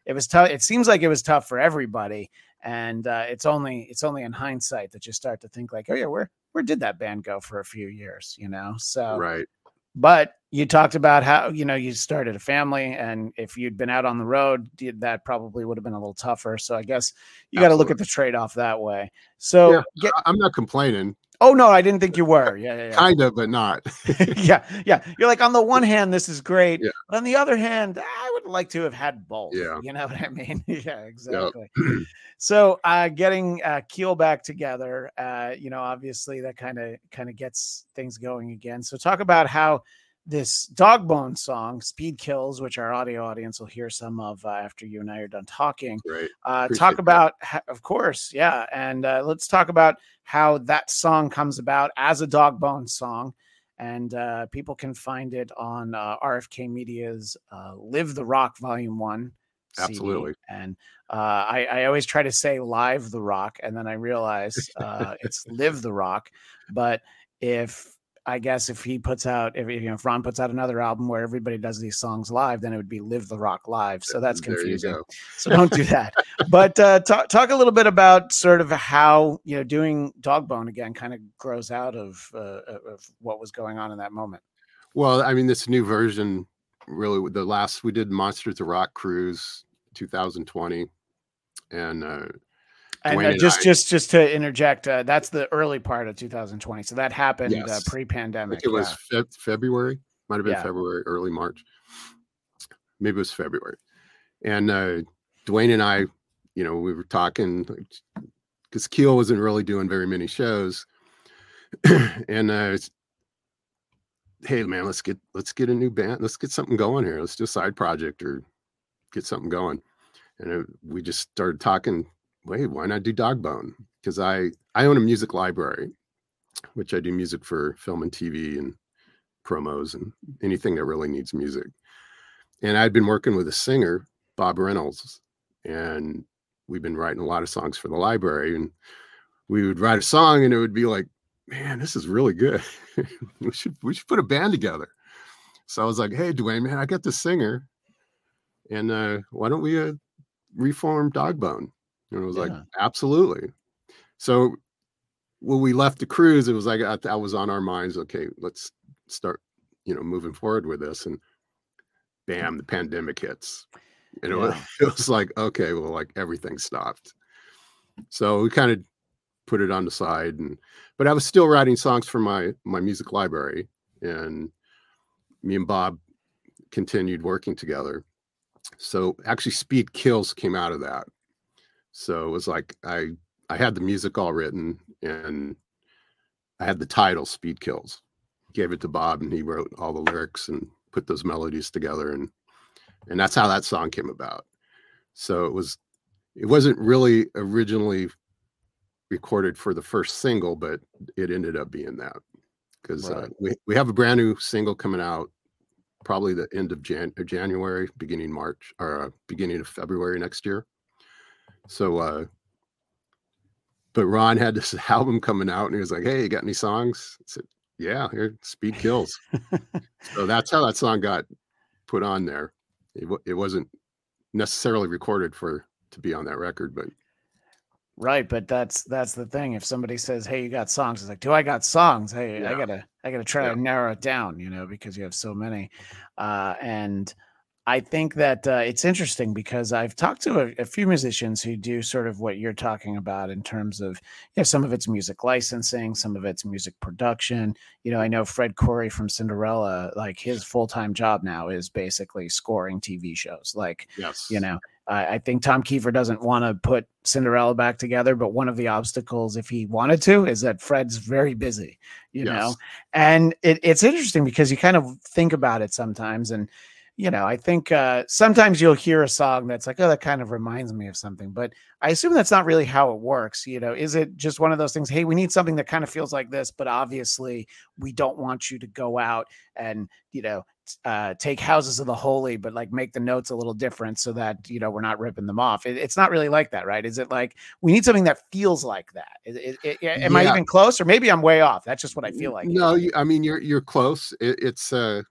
It was tough it seems like it was tough for everybody and uh, it's only it's only in hindsight that you start to think like oh yeah where where did that band go for a few years you know? So right. but you talked about how you know you started a family and if you'd been out on the road that probably would have been a little tougher. So i guess you got to look at the trade-off that way. So yeah, get, i'm not complaining Oh no, I didn't think you were. Yeah, yeah, yeah. kind of, but not. yeah, yeah. You're like on the one hand, this is great, yeah. but on the other hand, I would like to have had both. Yeah, you know what I mean. yeah, exactly. Yep. so, uh, getting uh, Keel back together, uh, you know, obviously that kind of kind of gets things going again. So, talk about how this Dogbone song speed kills which our audio audience will hear some of uh, after you and i are done talking Right. uh, talk about ho- of course yeah and uh, let's talk about how that song comes about as a Dogbone song and uh, people can find it on uh, rfk media's uh, live the rock volume one CD. Absolutely. and uh, I, I always try to say live the rock and then i realize uh, it's live the rock but if I guess if he puts out, if you know, if Ron puts out another album where everybody does these songs live, then it would be Live the Rock Live. So that's confusing. So don't do that. but uh, talk talk a little bit about sort of how you know doing Dogbone again kind of grows out of uh, of what was going on in that moment. Well, I mean, this new version really the last we did Monsters of Rock cruise 2020, and uh, And uh, just just just to interject, uh, that's the early part of 2020. So that happened uh, Yes. I pre-pandemic. it was yeah. Feb- February, might have been Yeah. February, early March, maybe it was February, and uh, Dwain and I, you know, we were talking because Keel wasn't really doing very many shows, and uh, hey man, let's get let's get a new band, let's get something going here, let's do a side project or get something going, and uh, we just started talking. Wait, why not do Dogbone? Because I I own a music library, which I do music for film and TV and promos and anything that really needs music. And I'd been working with a singer, Bob Reynolds, and we've been writing a lot of songs for the library. And we would write a song, and it would be like, "Man, this is really good. we should we should put a band together." So I was like, "Hey, Dwain, man, I got this singer, and uh, why don't we uh, reform Dogbone?" And it was like, "Absolutely." So when we left the cruise, it was like I, I was on our minds. Okay, let's start, you know, moving forward with this. And bam, the pandemic hits. And it, was, it was like, okay, well, like everything stopped. So we kind of put it on the side, and but I was still writing songs for my my music library, and me and Bob continued working together. So actually, Speed Kills came out of that. So it was like I I had the music all written and I had the title Speed Kills. Gave it to Bob and he wrote all the lyrics and put those melodies together and and that's how that song came about. So it was it wasn't really originally recorded for the first single, but it ended up being that because uh, we we have a brand new single coming out probably the end of Jan- uh, January, beginning March or uh, beginning of February next year. So uh but Ron had this album coming out and he was like, Hey, you got any songs? I said, Yeah, here, Speed Kills. so that's how that song got put on there. It, it wasn't necessarily recorded for to be on that record, but Right, but that's that's the thing. If somebody says, "Hey, you got songs," it's like, "Do I got songs?" Hey, I gotta I gotta try Yeah. to narrow it down, you know, because you have so many. Uh, and I think that uh, it's interesting because I've talked to a, a few musicians who do sort of what you're talking about in terms of, you know, some of it's music licensing, some of it's music production. You know, I know Fred Coury from Cinderella, like his full time job now is basically scoring TV shows. Like, yes, you know I I think Tom Keifer doesn't want to put Cinderella back together, but one of the obstacles, if he wanted to, is that Fred's very busy, you know. And it, it's interesting because you kind of think about it sometimes, and you know, I think uh, sometimes you'll hear a song that's like, oh, that kind of reminds me of something, but I assume that's not really how it works. You know, is it just one of those things? Hey, we need something that kind of feels like this, but obviously we don't want you to go out and you know uh, take houses of the holy, but like make the notes a little different so that you know we're not ripping them off. It, it's not really like that, right? Is it like we need something that feels like that? Is- is- am I even close, or maybe I'm way off? That's just what I feel like. No, you, I mean you're you're close. It, it's uh,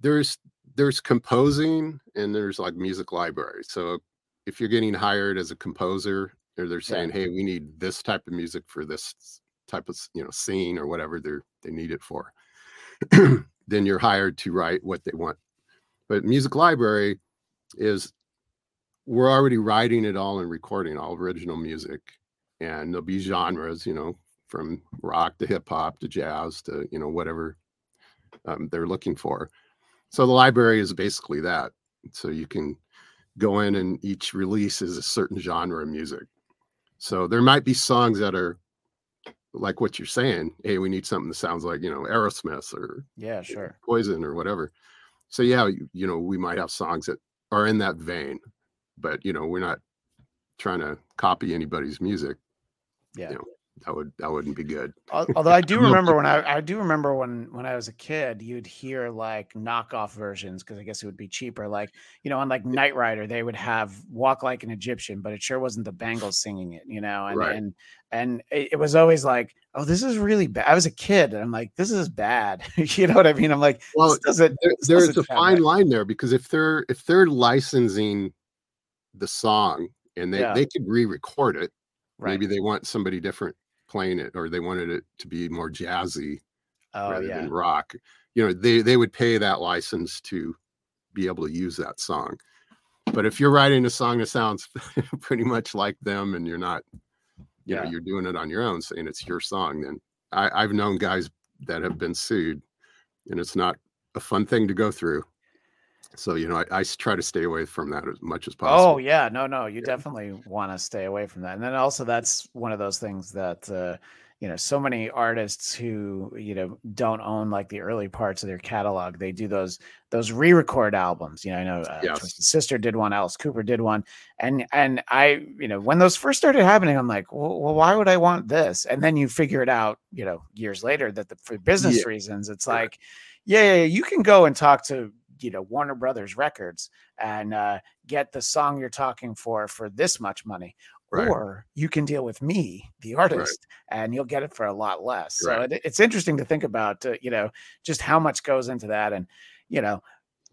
there's there's composing and there's like music library. So if you're getting hired as a composer, or they're saying, hey, we need this type of music for this type of you know scene or whatever they're they need it for, then you're hired to write what they want. But music library is we're already writing it all and recording all original music, and there'll be genres, you know, from rock to hip hop to jazz to you know whatever um, they're looking for. So the library is basically that. So you can go in and each release is a certain genre of music. So there might be songs that are like what you're saying. Hey, we need something that sounds like you know Aerosmith or Yeah, sure. Poison or whatever. So yeah, you, you know, we might have songs that are in that vein, but you know, we're not trying to copy anybody's music. Yeah. You know, that would that wouldn't be good. Although I do remember when I I do remember when when I was a kid, you'd hear like knockoff versions because I guess it would be cheaper. Like you know, on like Knight Rider, they would have "Walk Like an Egyptian," but it sure wasn't the Bangles singing it. You know, and Right. and and it, was always like, oh, this is really bad. I was a kid, and I'm like, this is bad. you know what I mean? I'm like, Well, there, there's a fine right. line there because if they're if they're licensing the song and they, Yeah. they could re-record it Right. maybe they want somebody different playing it or they wanted it to be more jazzy oh rather yeah. than rock you know they they would pay that license to be able to use that song. But if you're writing a song that sounds pretty much like them and you're not you know you're doing it on your own saying it's your song then I, i've known guys that have been sued and it's not a fun thing to go through so you know I try to stay away from that as much as possible Oh yeah, no, no, you definitely want to stay away from that. And then also that's one of those things that uh, you know, so many artists who, you know, don't own like the early parts of their catalog, they do those those re-record albums. You know, I know uh, Yes. Twisted Sister did one, Alice Cooper did one. And and I, you know, when those first started happening, I'm like, well, well why would I want this? And then you figure it out, you know, years later that the, for business Yeah. reasons, it's Right. like, yeah, yeah, yeah, you can go and talk to you know Warner Brothers Records and uh, get the song you're talking for for this much money, Right. or you can deal with me, the artist, and you'll get it for a lot less. So it, it's interesting to think about, uh, you know, just how much goes into that, and you know.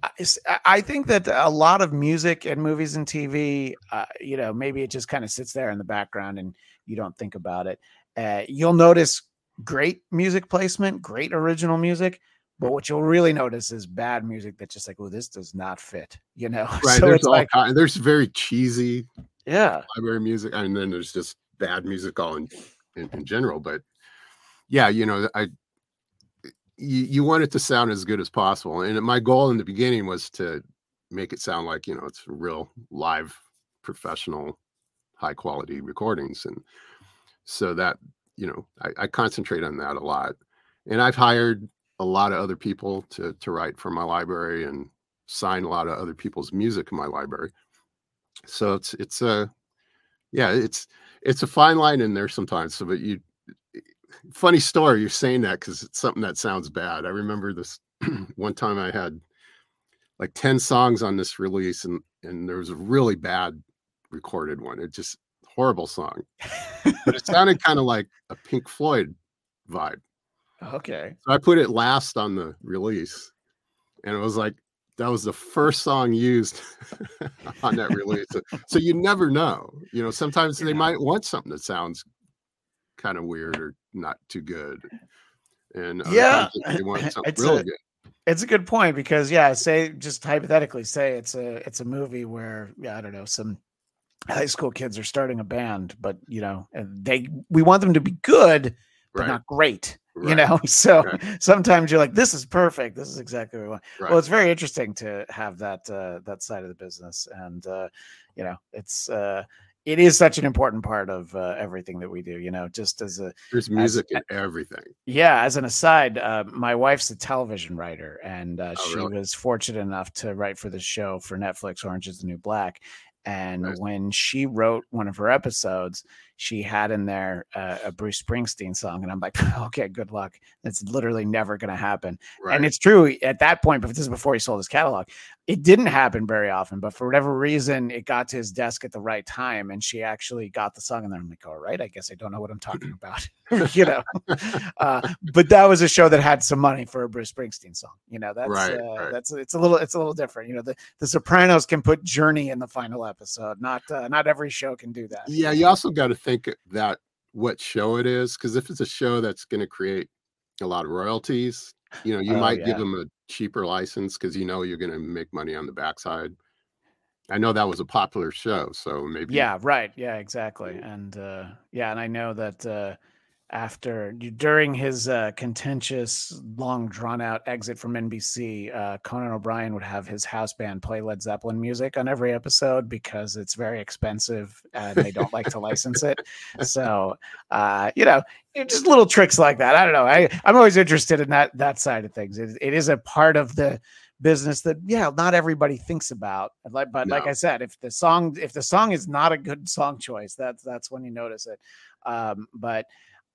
I- I I think that a lot of music and movies and TV, uh, you know, maybe it just kind of sits there in the background and you don't think about it. Uh, you'll notice great music placement, great original music, but what you'll really notice is bad music that's just like, oh, this does not fit, you know. right so there's it's all like, kind, there's very cheesy yeah, library music and then there's just bad music all in, in, in general but yeah you know i you, you want it to sound as good as possible and my goal in the beginning was to make it sound like you know it's real live professional high quality recordings and so that you know I, I concentrate on that a lot and i've hired a lot of other people to to write for my library and sign a lot of other people's music in my library. So it's it's a yeah it's it's a fine line in there sometimes so but you eh, funny story you're saying that because it's something that sounds bad. I remember this one time i had like 10 songs on this release and and there was a really bad recorded one. It just horrible song. But it sounded kind of like a pink floyd vibe okay, so i put it last on the release and it was like that was the first song used on that release. So, so you never know you know sometimes they might want something that sounds kind of weird or not too good and Yeah, they want something it's really a- good. it's a good point because yeah, say just hypothetically, say it's a it's a movie where yeah, I don't know some high school kids are starting a band, but you know they we want them to be good but right. not great. You know, so right. sometimes you're like, "This is perfect. This is exactly what we want." right. Well, it's very interesting to have that uh, that side of the business, and uh, you know, it's uh, it is such an important part of uh, everything that we do. You know, just as a there's music in everything yeah, as an aside, uh, my wife's a television writer, and uh, Oh, she really? was fortunate enough to write for the show for Netflix, Orange is the New Black. And Nice. when she wrote one of her episodes, she had in there uh, a Bruce Springsteen song, and I'm like, okay, good luck. That's literally never going to happen. right And it's true at that point, but this is before he sold his catalog. It didn't happen very often, but for whatever reason, it got to his desk at the right time, and she actually got the song. And then I'm like, all right, I guess I don't know what I'm talking about, you know. uh, but that was a show that had some money for a Bruce Springsteen song. You know, that's Right, uh, right. that's it's a little it's a little different. You know, the the Sopranos can put Journey in the final episode. Not uh, not every show can do that. yeah you also got to think that what show it is because if it's a show that's going to create a lot of royalties you know you Oh, might yeah. give them a cheaper license because you know you're going to make money on the backside i know that was a popular show so maybe Yeah, right. Yeah, exactly. And uh yeah, and I know that uh after during his uh, contentious, long drawn out exit from NBC, uh, Conan O'Brien would have his house band play Led Zeppelin music on every episode because it's very expensive and they don't like to license it. So, uh, you know, just little tricks like that. I don't know. I I'm always interested in that that side of things. It, it is a part of the business that yeah not everybody thinks about but no. like i said if the song if the song is not a good song choice that's that's when you notice it um but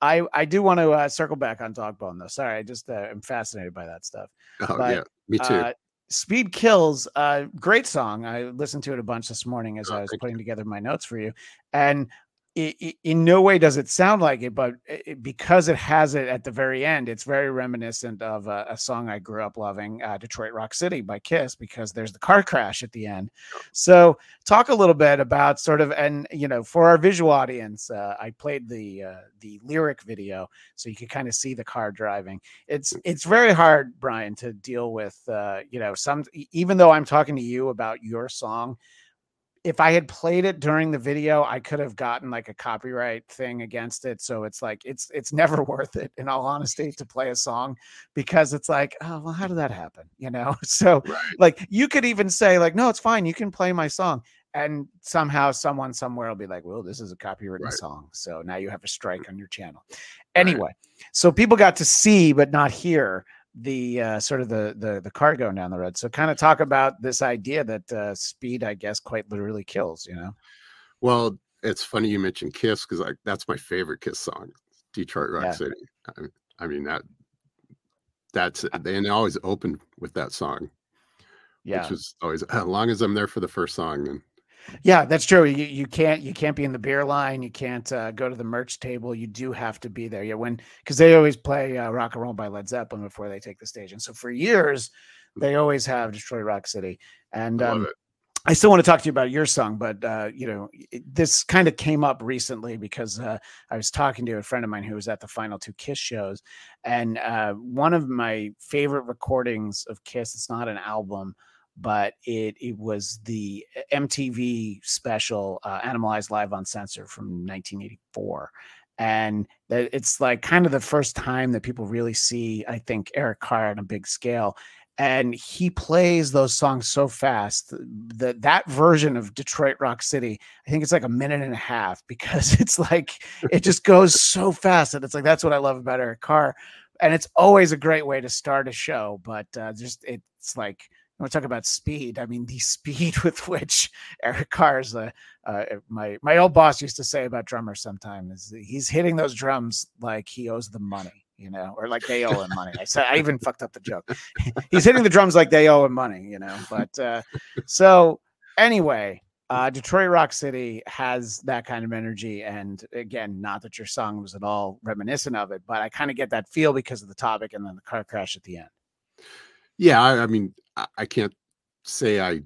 I I do want to uh, circle back on Dogbone though. Sorry, I just uh, am fascinated by that stuff. Oh but, yeah, me too. Uh, Speed Kills, uh, great song. I listened to it a bunch this morning as oh, I was putting you. together my notes for you, and it, in no way does it sound like it, but it, because it has it at the very end, it's very reminiscent of a, a song I grew up loving, uh, "Detroit Rock City" by Kiss, because there's the car crash at the end. So, talk a little bit about sort of, and you know, for our visual audience, uh, I played the uh, the lyric video, so you could kind of see the car driving. It's it's very hard, Bryan, to deal with. Uh, you know, some even though I'm talking to you about your song if I had played it during the video, I could have gotten like a copyright thing against it. So it's like it's it's never worth it, in all honesty, to play a song because it's like, oh well, how did that happen? You know? So right. like you could even say, like, no, it's fine, you can play my song. And somehow someone somewhere will be like, well, this is a copywritten right. song. So now you have a strike on your channel. Anyway, right. so people got to see but not hear the uh, sort of the, the the car going down the road. So kind of talk about this idea that uh, speed, I guess, quite literally kills. You know. Well, it's funny you mentioned Kiss because like that's my favorite Kiss song, Detroit Rock yeah. City. I, I, mean that that's and they always open with that song. Yeah, which is always as long as I'm there for the first song, then yeah, that's true. You, you can't you can't be in the beer line. You can't uh, go to the merch table. You do have to be there. Yeah, when because they always play uh, rock and roll by Led Zeppelin before they take the stage, and so for years they always have Detroit Rock City. And um, I still want to talk to you about your song, but uh, you know it, this kind of came up recently because uh, I was talking to a friend of mine who was at the final two Kiss shows, and uh, one of my favorite recordings of Kiss. It's not an album but it it was the MTV special uh, Animalized Live Uncensored from 1984. And it's like kind of the first time that people really see, I think, Eric Carr on a big scale. And he plays those songs so fast that that version of Detroit Rock City, I think it's like a minute and a half because it's like it just goes so fast. And it's like that's what I love about Eric Carr. And it's always a great way to start a show, but uh, just it's like we talk about speed. I mean, the speed with which Eric Carr's, uh, uh, my my old boss used to say about drummers sometimes, is he's hitting those drums like he owes them money, you know, or like they owe him money. I said I even fucked up the joke. he's hitting the drums like they owe him money, you know. But uh, so anyway, uh, Detroit Rock City has that kind of energy. And again, not that your song was at all reminiscent of it, but I kind of get that feel because of the topic and then the car crash at the end. Yeah, I, I mean, I can't say I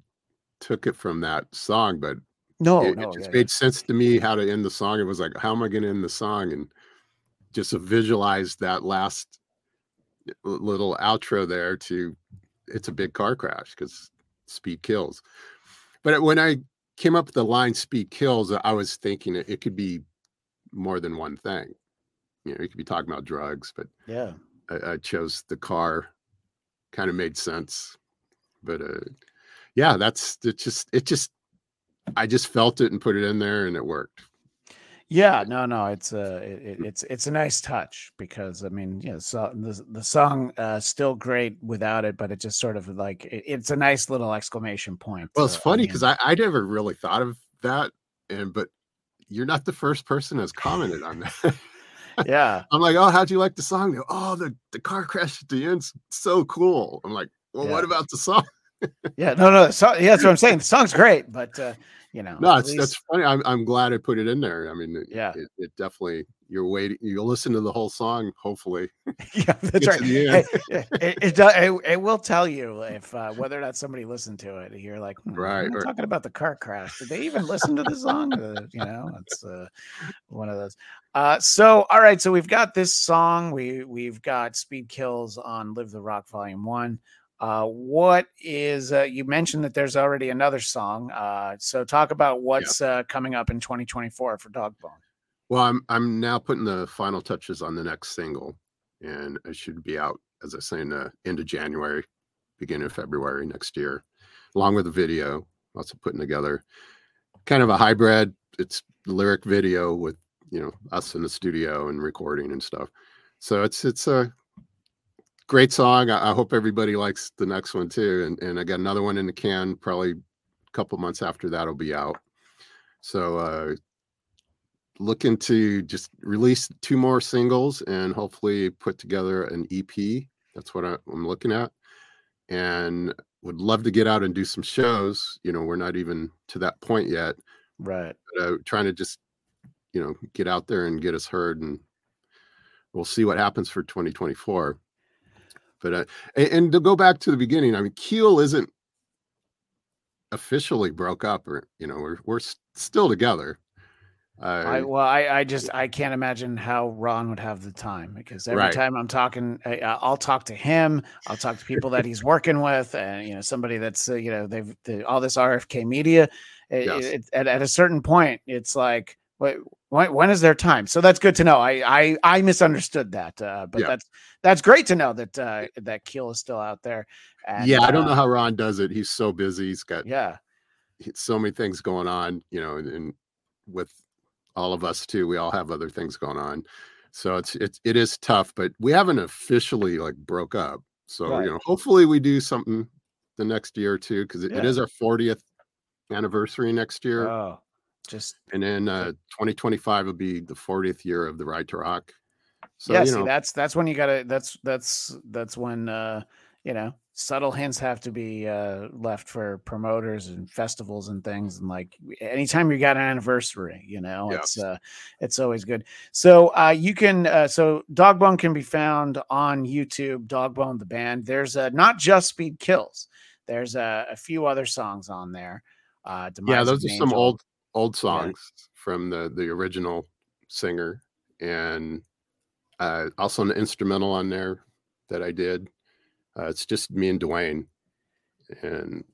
took it from that song, but no, it, no, it just yeah, made yeah. sense to me how to end the song. It was like, how am I going to end the song? And just to visualize that last little outro there to it's a big car crash because speed kills. But when I came up with the line speed kills, I was thinking it, it could be more than one thing. You know, you could be talking about drugs, but yeah, I, I chose the car. Kind of made sense but uh yeah that's it just it just i just felt it and put it in there and it worked. Yeah no no it's a it, it's it's a nice touch because i mean yeah so the, the song uh still great without it but it just sort of like it, it's a nice little exclamation point well it's uh, funny because I, mean, I, I never really thought of that and but you're not the first person that's commented on that. Yeah. I'm like oh how'd you like the song? Go, oh the, the car crash at the end's so cool. I'm like well, yeah. what about the song? yeah, no, no. Yeah, that's what I'm saying. The song's great, but uh, you know, no, it's, least... that's funny. I'm, I'm glad I put it in there. I mean, yeah, it, it definitely. You're waiting. You'll listen to the whole song. Hopefully, yeah, that's right. Hey, it, it, it, it, will tell you if uh, whether or not somebody listened to it. You're like, hmm, right, right. talking about the car crash. Did they even listen to the song? Uh, you know, it's uh, one of those. Uh, so, all right. So we've got this song. We we've got Speed Kills on Live the Rock Volume One. Uh, what is uh, you mentioned that there's already another song. Uh, so talk about what's yeah. uh, coming up in 2024 for Dogbone. Well, I'm I'm now putting the final touches on the next single, and it should be out as I say in the end of January, beginning of February next year, along with the video. Also putting together kind of a hybrid. It's lyric video with you know us in the studio and recording and stuff. So it's it's a great song. I, I hope everybody likes the next one too. And and I got another one in the can. Probably a couple months after that'll be out. So uh looking to just release two more singles and hopefully put together an EP. That's what I, I'm looking at. And would love to get out and do some shows. You know, we're not even to that point yet. Right. But, uh, trying to just, you know, get out there and get us heard, and we'll see what happens for 2024. But uh, and, and to go back to the beginning, I mean, Keel isn't officially broke up, or you know, we're we're still together. I, Uh, well, I, I just I can't imagine how Ron would have the time because every Right. time I'm talking, I, I'll talk to him. I'll talk to people that he's working with, and you know somebody that's uh, you know they've the, all this RFK media. It, Yes. it- at, at a certain point, it's like, wait, when, when is their time? So that's good to know. I I, I misunderstood that, uh, but Yeah. that's that's great to know that uh, that Keel is still out there. And, yeah, I don't uh, know how Ron does it. He's so busy. He's got Yeah, so many things going on, you know, and, and with all of us too, we all have other things going on. So it's it's it is tough, but we haven't officially like broke up. So Right. you know, hopefully we do something the next year or two because it, it Yeah. is our 40th anniversary next year, oh, just and then uh 2025 will be the 40th year of the Right to Rock. So yeah, you see, that's that's when you gotta that's that's that's when uh you know subtle hints have to be uh left for promoters and festivals and things and like anytime you got an anniversary you know it's uh it's always good. So uh you can uh so dogbone can be found on youtube dogbone the band. There's uh not just speed kills. There's uh, a few other songs on there uh yeah, those are an some old old songs from the the original singer, and uh, also an instrumental on there that I did. Uh, it's just me and Dwain, and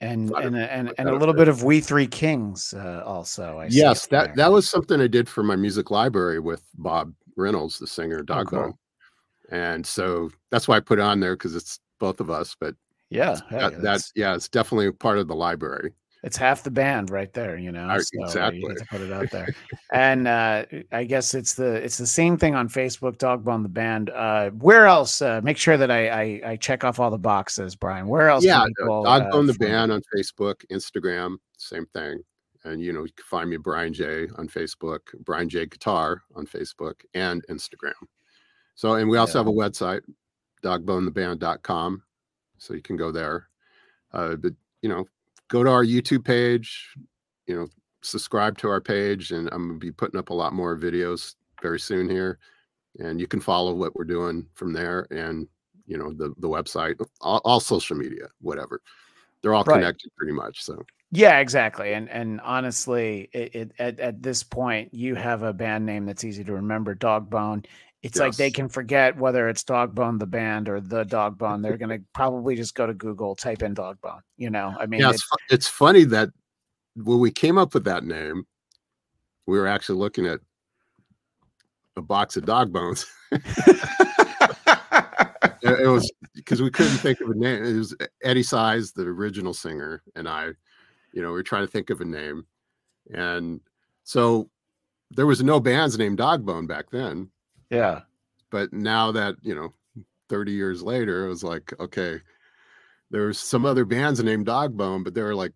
and and a- and, and a little bit of We Three Kings uh, also. I yes, that there. that was something I did for my music library with Bob Reynolds, the singer, Oh, cool. And so that's why I put it on there because it's both of us. But yeah, hey, that, that that's- yeah, it's definitely part of the library. It's half the band right there, you know. So, uh, exactly. You to put it out there, and uh, I guess it's the it's the same thing on Facebook. Dogbone the band. Uh, where else? Uh, make sure that I, I I check off all the boxes, Bryan. Where else? yeah, people, uh, Dogbone the band on Facebook, Instagram, same thing. And you know, you can find me Bryan Jay on Facebook, Bryan Jay Guitar on Facebook and Instagram. So, and we also Yeah. have a website, dogbonetheband.com. So you can go there. Uh, but you know, go to our YouTube page, you know, subscribe to our page, and I'm gonna be putting up a lot more videos very soon here. And you can follow what we're doing from there and you know, the the website, all, all social media, whatever. They're all Right. connected pretty much. So Yeah, exactly. And and honestly, it, it at at this point, you have a band name that's easy to remember, Dogbone. It's like they can forget whether it's Dogbone the band or the Dogbone. They're gonna probably just go to Google, type in Dogbone. You know, I mean, yeah, it- it's, it's funny that when we came up with that name, we were actually looking at a box of dog bones. it, it was because we couldn't think of a name. It was Eddie Size, the original singer, and I, you know, we were trying to think of a name. And so there was no bands named Dogbone back then. Yeah, But now that, you know, 30 years later, it was like, okay, there's some other bands named Dogbone, but they were like,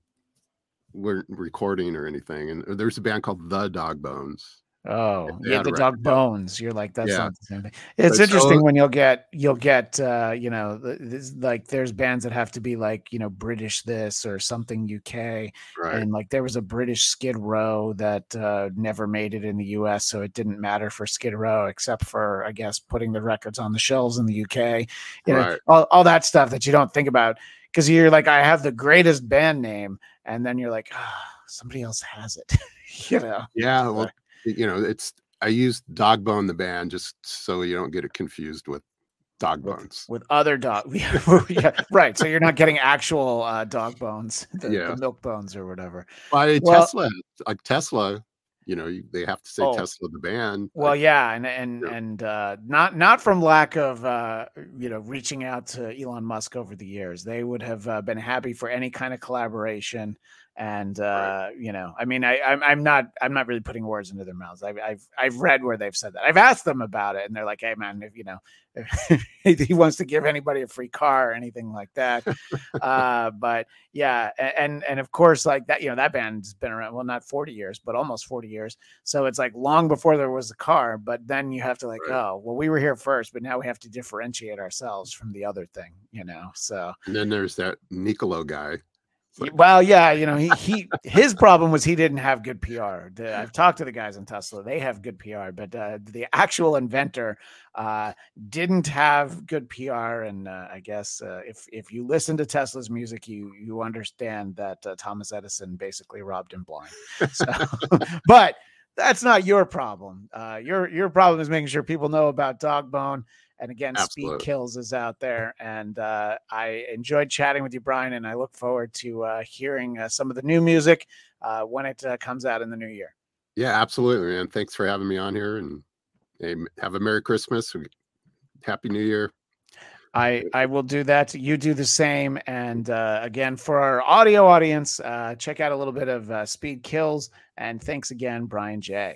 weren't recording or anything. And there's a band called The Dog Bones. Oh, yeah, the dog record. bones. You're like that's Yeah. not the same thing. It's But interesting so- when you'll get you'll get uh, you know this, like there's bands that have to be like you know British this or something UK, Right. and like there was a British Skid Row that uh, never made it in the US, so it didn't matter for Skid Row except for I guess putting the records on the shelves in the UK. You know, all, all that stuff that you don't think about because you're like I have the greatest band name, and then you're like ah, somebody else has it. you know. yeah. Well, you know, it's, I used Dogbone the band just so you don't get it confused with Dog Bones. with other dog yeah, right so you're not getting actual uh dog bones the, the milk bones or whatever By Well- Tesla, like Tesla you know they have to say Oh. Tesla the band. Well, yeah, and and Yeah. and uh, not not from lack of uh, you know reaching out to Elon Musk over the years. They would have uh, been happy for any kind of collaboration. And uh, you know, I mean, I, I'm I'm not I'm not really putting words into their mouths. I've I've I've read where they've said that. I've asked them about it, and they're like, "Hey, man, if you know, if he wants to give anybody a free car or anything like that." uh, but yeah, and and of course, like that, you know, that band's been around. Well, not 40 years, but almost 40 years. So it's like long before there was a car, but then you have to like, Right. oh, well, we were here first, but now we have to differentiate ourselves from the other thing, you know. So And then there's that Nikola guy. Well, yeah, you know, he he his problem was he didn't have good PR. The- I've talked to the guys in Tesla; they have good PR, but uh, the actual inventor uh, didn't have good PR. And uh, I guess uh, if if you listen to Tesla's music, you you understand that uh, Thomas Edison basically robbed him blind. So, but that's not your problem. Uh, your your problem is making sure people know about Dogbone. And again, Speed Kills is out there. And uh, I enjoyed chatting with you, Bryan, and I look forward to uh, hearing uh, some of the new music uh, when it uh, comes out in the new year. yeah, absolutely, man. Thanks for having me on here, and, and have a Merry Christmas, Happy New Year. I, I will do that. You do the same. And uh, again, for our audio audience, uh, check out a little bit of uh, Speed Kills. And thanks again, Brian J.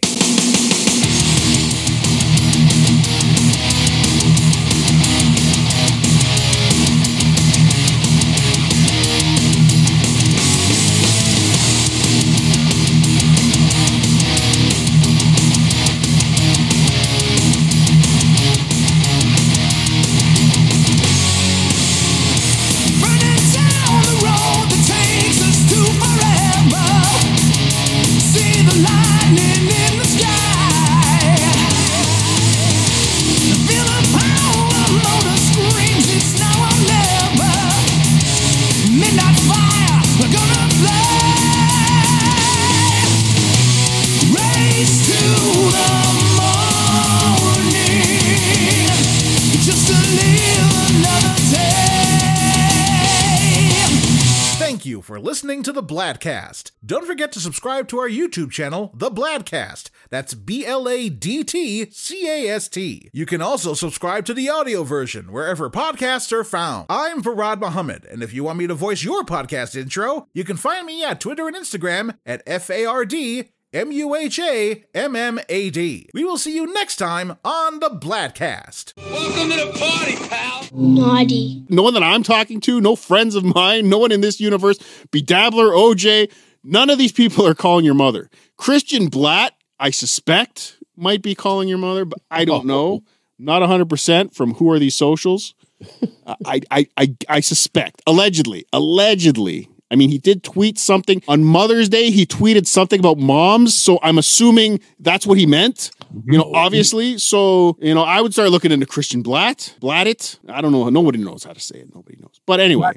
the Bladtcast. Don't forget to subscribe to our YouTube channel, The Bladtcast. That's B L A D T C A S T. You can also subscribe to the audio version wherever podcasts are found. I'm Farad Muhammad, and if you want me to voice your podcast intro, you can find me at Twitter and Instagram at F A R D M U H A M M A D. We will see you next time on the Bladtcast. Welcome to the party, pal. Naughty. no one that I'm talking to, no friends of mine, no one in this universe, Bedabbler, OJ, none of these people are calling your mother. Christian Bladt, I suspect, might be calling your mother, but I don't know. Not 100% from who are these socials. I, I, I, I suspect, allegedly, allegedly. I mean, he did tweet something on Mother's Day. He tweeted something about moms. So I'm assuming that's what he meant, you know, obviously. So, you know, I would start looking into Christian Bladt, Blattit. I don't know. Nobody knows how to say it. Nobody knows. But anyway,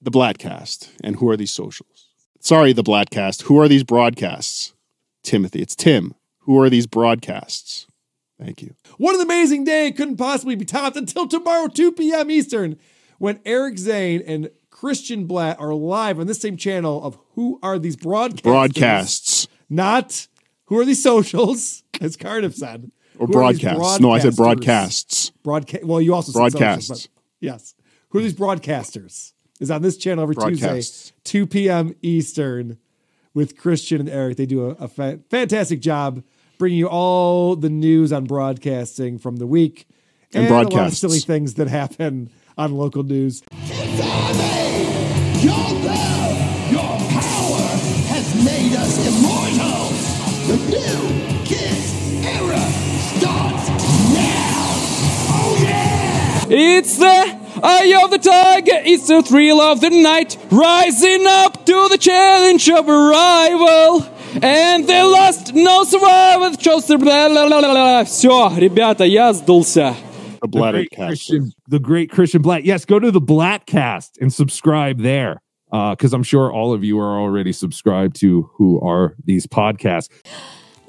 the Bladtcast. And who are these socials? Sorry, the Bladtcast. Who are these broadcasts? Timothy. It's Tim. Who are these broadcasts? Thank you. What an amazing day. Couldn't possibly be topped until tomorrow, 2 p.m. Eastern, when Eric Zane and Christian Bladt are live on this same channel of Who Are These Broadcasts? Broadcasts. Not Who Are These Socials, as Cardiff said. Or Who are these broadcasts. No, I said broadcasts. Broadcast. Well, you also said Broadcasts. socials, but yes. Who are these broadcasters? Is on this channel every Tuesday, 2 p.m. Eastern, with Christian and Eric. They do a, a fa- fantastic job bringing you all the news on broadcasting from the week And a lot of silly things that happen on local news. It's the eye of the tiger, it's the thrill of the night, rising up to the challenge of arrival. And they lost no survivor, chose to... Все, ребята, я сдулся. The, the great. Christian, the great Christian Bladt. Yes, go to the Blatt cast and subscribe there because uh, I'm sure all of you are already subscribed to who are these podcasts.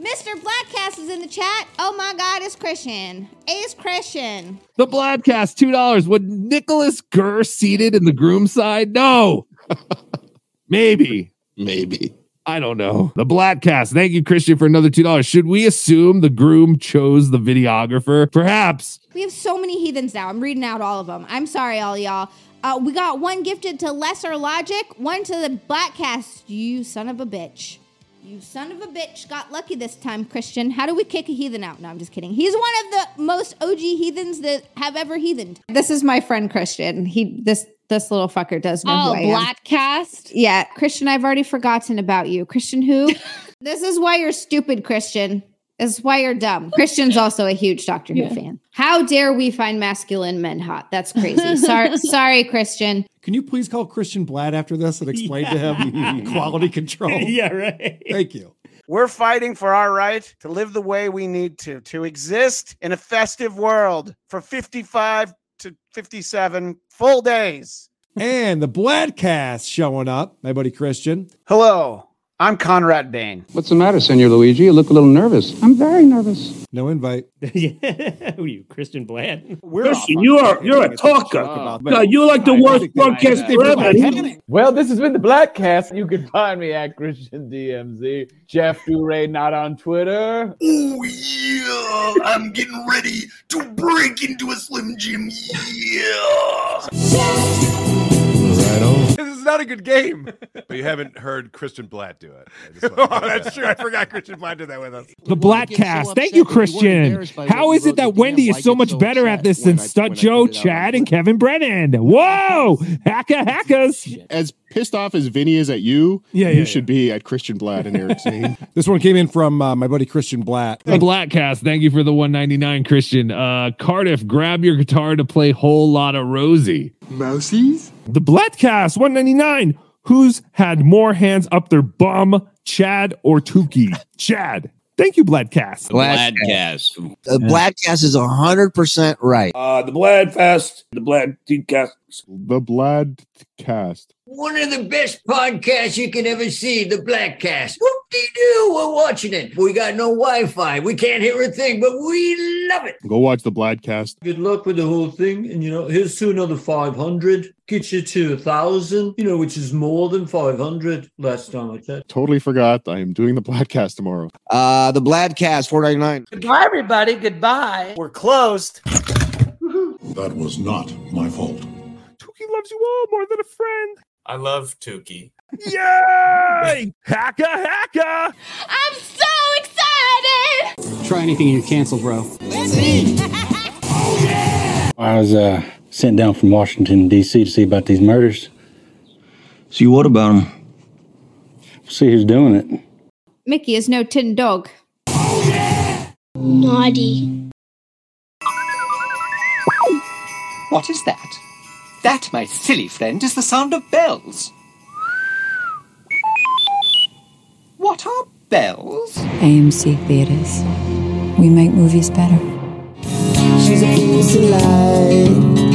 Mr. Blackcast is in the chat. Oh my God, it's Christian. It's Christian. The Blackcast, two dollars. Would Nicholas Gurr seated in the groom side? No. Maybe. Maybe. I don't know. The Blackcast. Thank you, Christian, for another $2. Should we assume the groom chose the videographer? Perhaps. We have so many heathens now. I'm reading out all of them. I'm sorry, all y'all. Uh, we got one gifted to Lesser Logic, one to the Blackcast. You son of a bitch. You son of a bitch got lucky this time, Christian. How do we kick a heathen out? No, I'm just kidding. He's one of the most OG heathens that have ever heathened. This is my friend Christian. He this this little fucker does know Oh, who I am. Cast. Yeah, Christian, I've already forgotten about you. Christian who? this is why you're stupid, Christian. This is why you're dumb. Christian's also a huge Doctor Who fan. How dare we find masculine men hot? That's crazy. Sorry, sorry, Christian. Can you please call Christian Bladt after this and explain to him quality control? yeah, right. Thank you. We're fighting for our right to live the way we need to, to exist in a festive world for 55 to 57 full days. And the Bladtcast showing up, my buddy Christian. Hello, I'm Conrad Bain. What's the matter, Senor Luigi? You look a little nervous. I'm very nervous. No invite. yeah. Who are you, Christian Bladt? Christian, you are you're a talker. God, you're like the worst podcast ever. Well, this has been the Blackcast. You can find me at Christian DMZ. Jeff Duray, not on Twitter. Oh yeah, I'm getting ready to break into a Slim Jim. Yeah. Right on. This is not a good game. But you haven't heard Christian Bladt do it. Oh, wanted to oh, point that's true. I forgot Christian Bladt did that with us. The Blackcast. Thank you, Christian. How is it that Wendy is so much better at this than Stunt Joe, Chad, and Kevin Brennan? Whoa! Hacka hackers. As pissed off as Vinny is at you, Yeah, you yeah, should be at Christian Bladt and Eric Zane. This one came in from uh, my buddy Christian Bladt. The Blackcast. Thank you for the 199, Christian. Uh, Cardiff, grab your guitar to play Whole Lot of Rosie. Mousies? The Blackcast 199. Who's had more hands up their bum, Chad or Tukey? Chad. Thank you, Blackcast. Bladtcast. The Bladtcast is 100% right. Uh, the Bladfest, the Blad Cast. The Bladtcast. One of the best podcasts you can ever see, the Blackcast. Whoop-de-doo, we're watching it. We got no Wi-Fi. We can't hear a thing, but we love it. Go watch the Bladtcast. Good luck with the whole thing. And, you know, here's to another 500. Get you to a 1,000, you know, which is more than 500 last time I checked. Totally forgot. I am doing the Bladtcast tomorrow. Uh, the Bladtcast 499. Goodbye, everybody. Goodbye. We're closed. That was not my fault. Tukey loves you all more than a friend. I love Tukey. Yay! hacka hacka! I'm so excited. Try anything and you're canceled, bro. I was uh, sent down from Washington, D.C. to see about these murders. See what about them? See who's doing it. Mickey is no tin dog. Oh yeah! Naughty. What is that? That, my silly friend, is the sound of bells. What are bells? AMC Theaters. We make movies better. She's a fool to lie.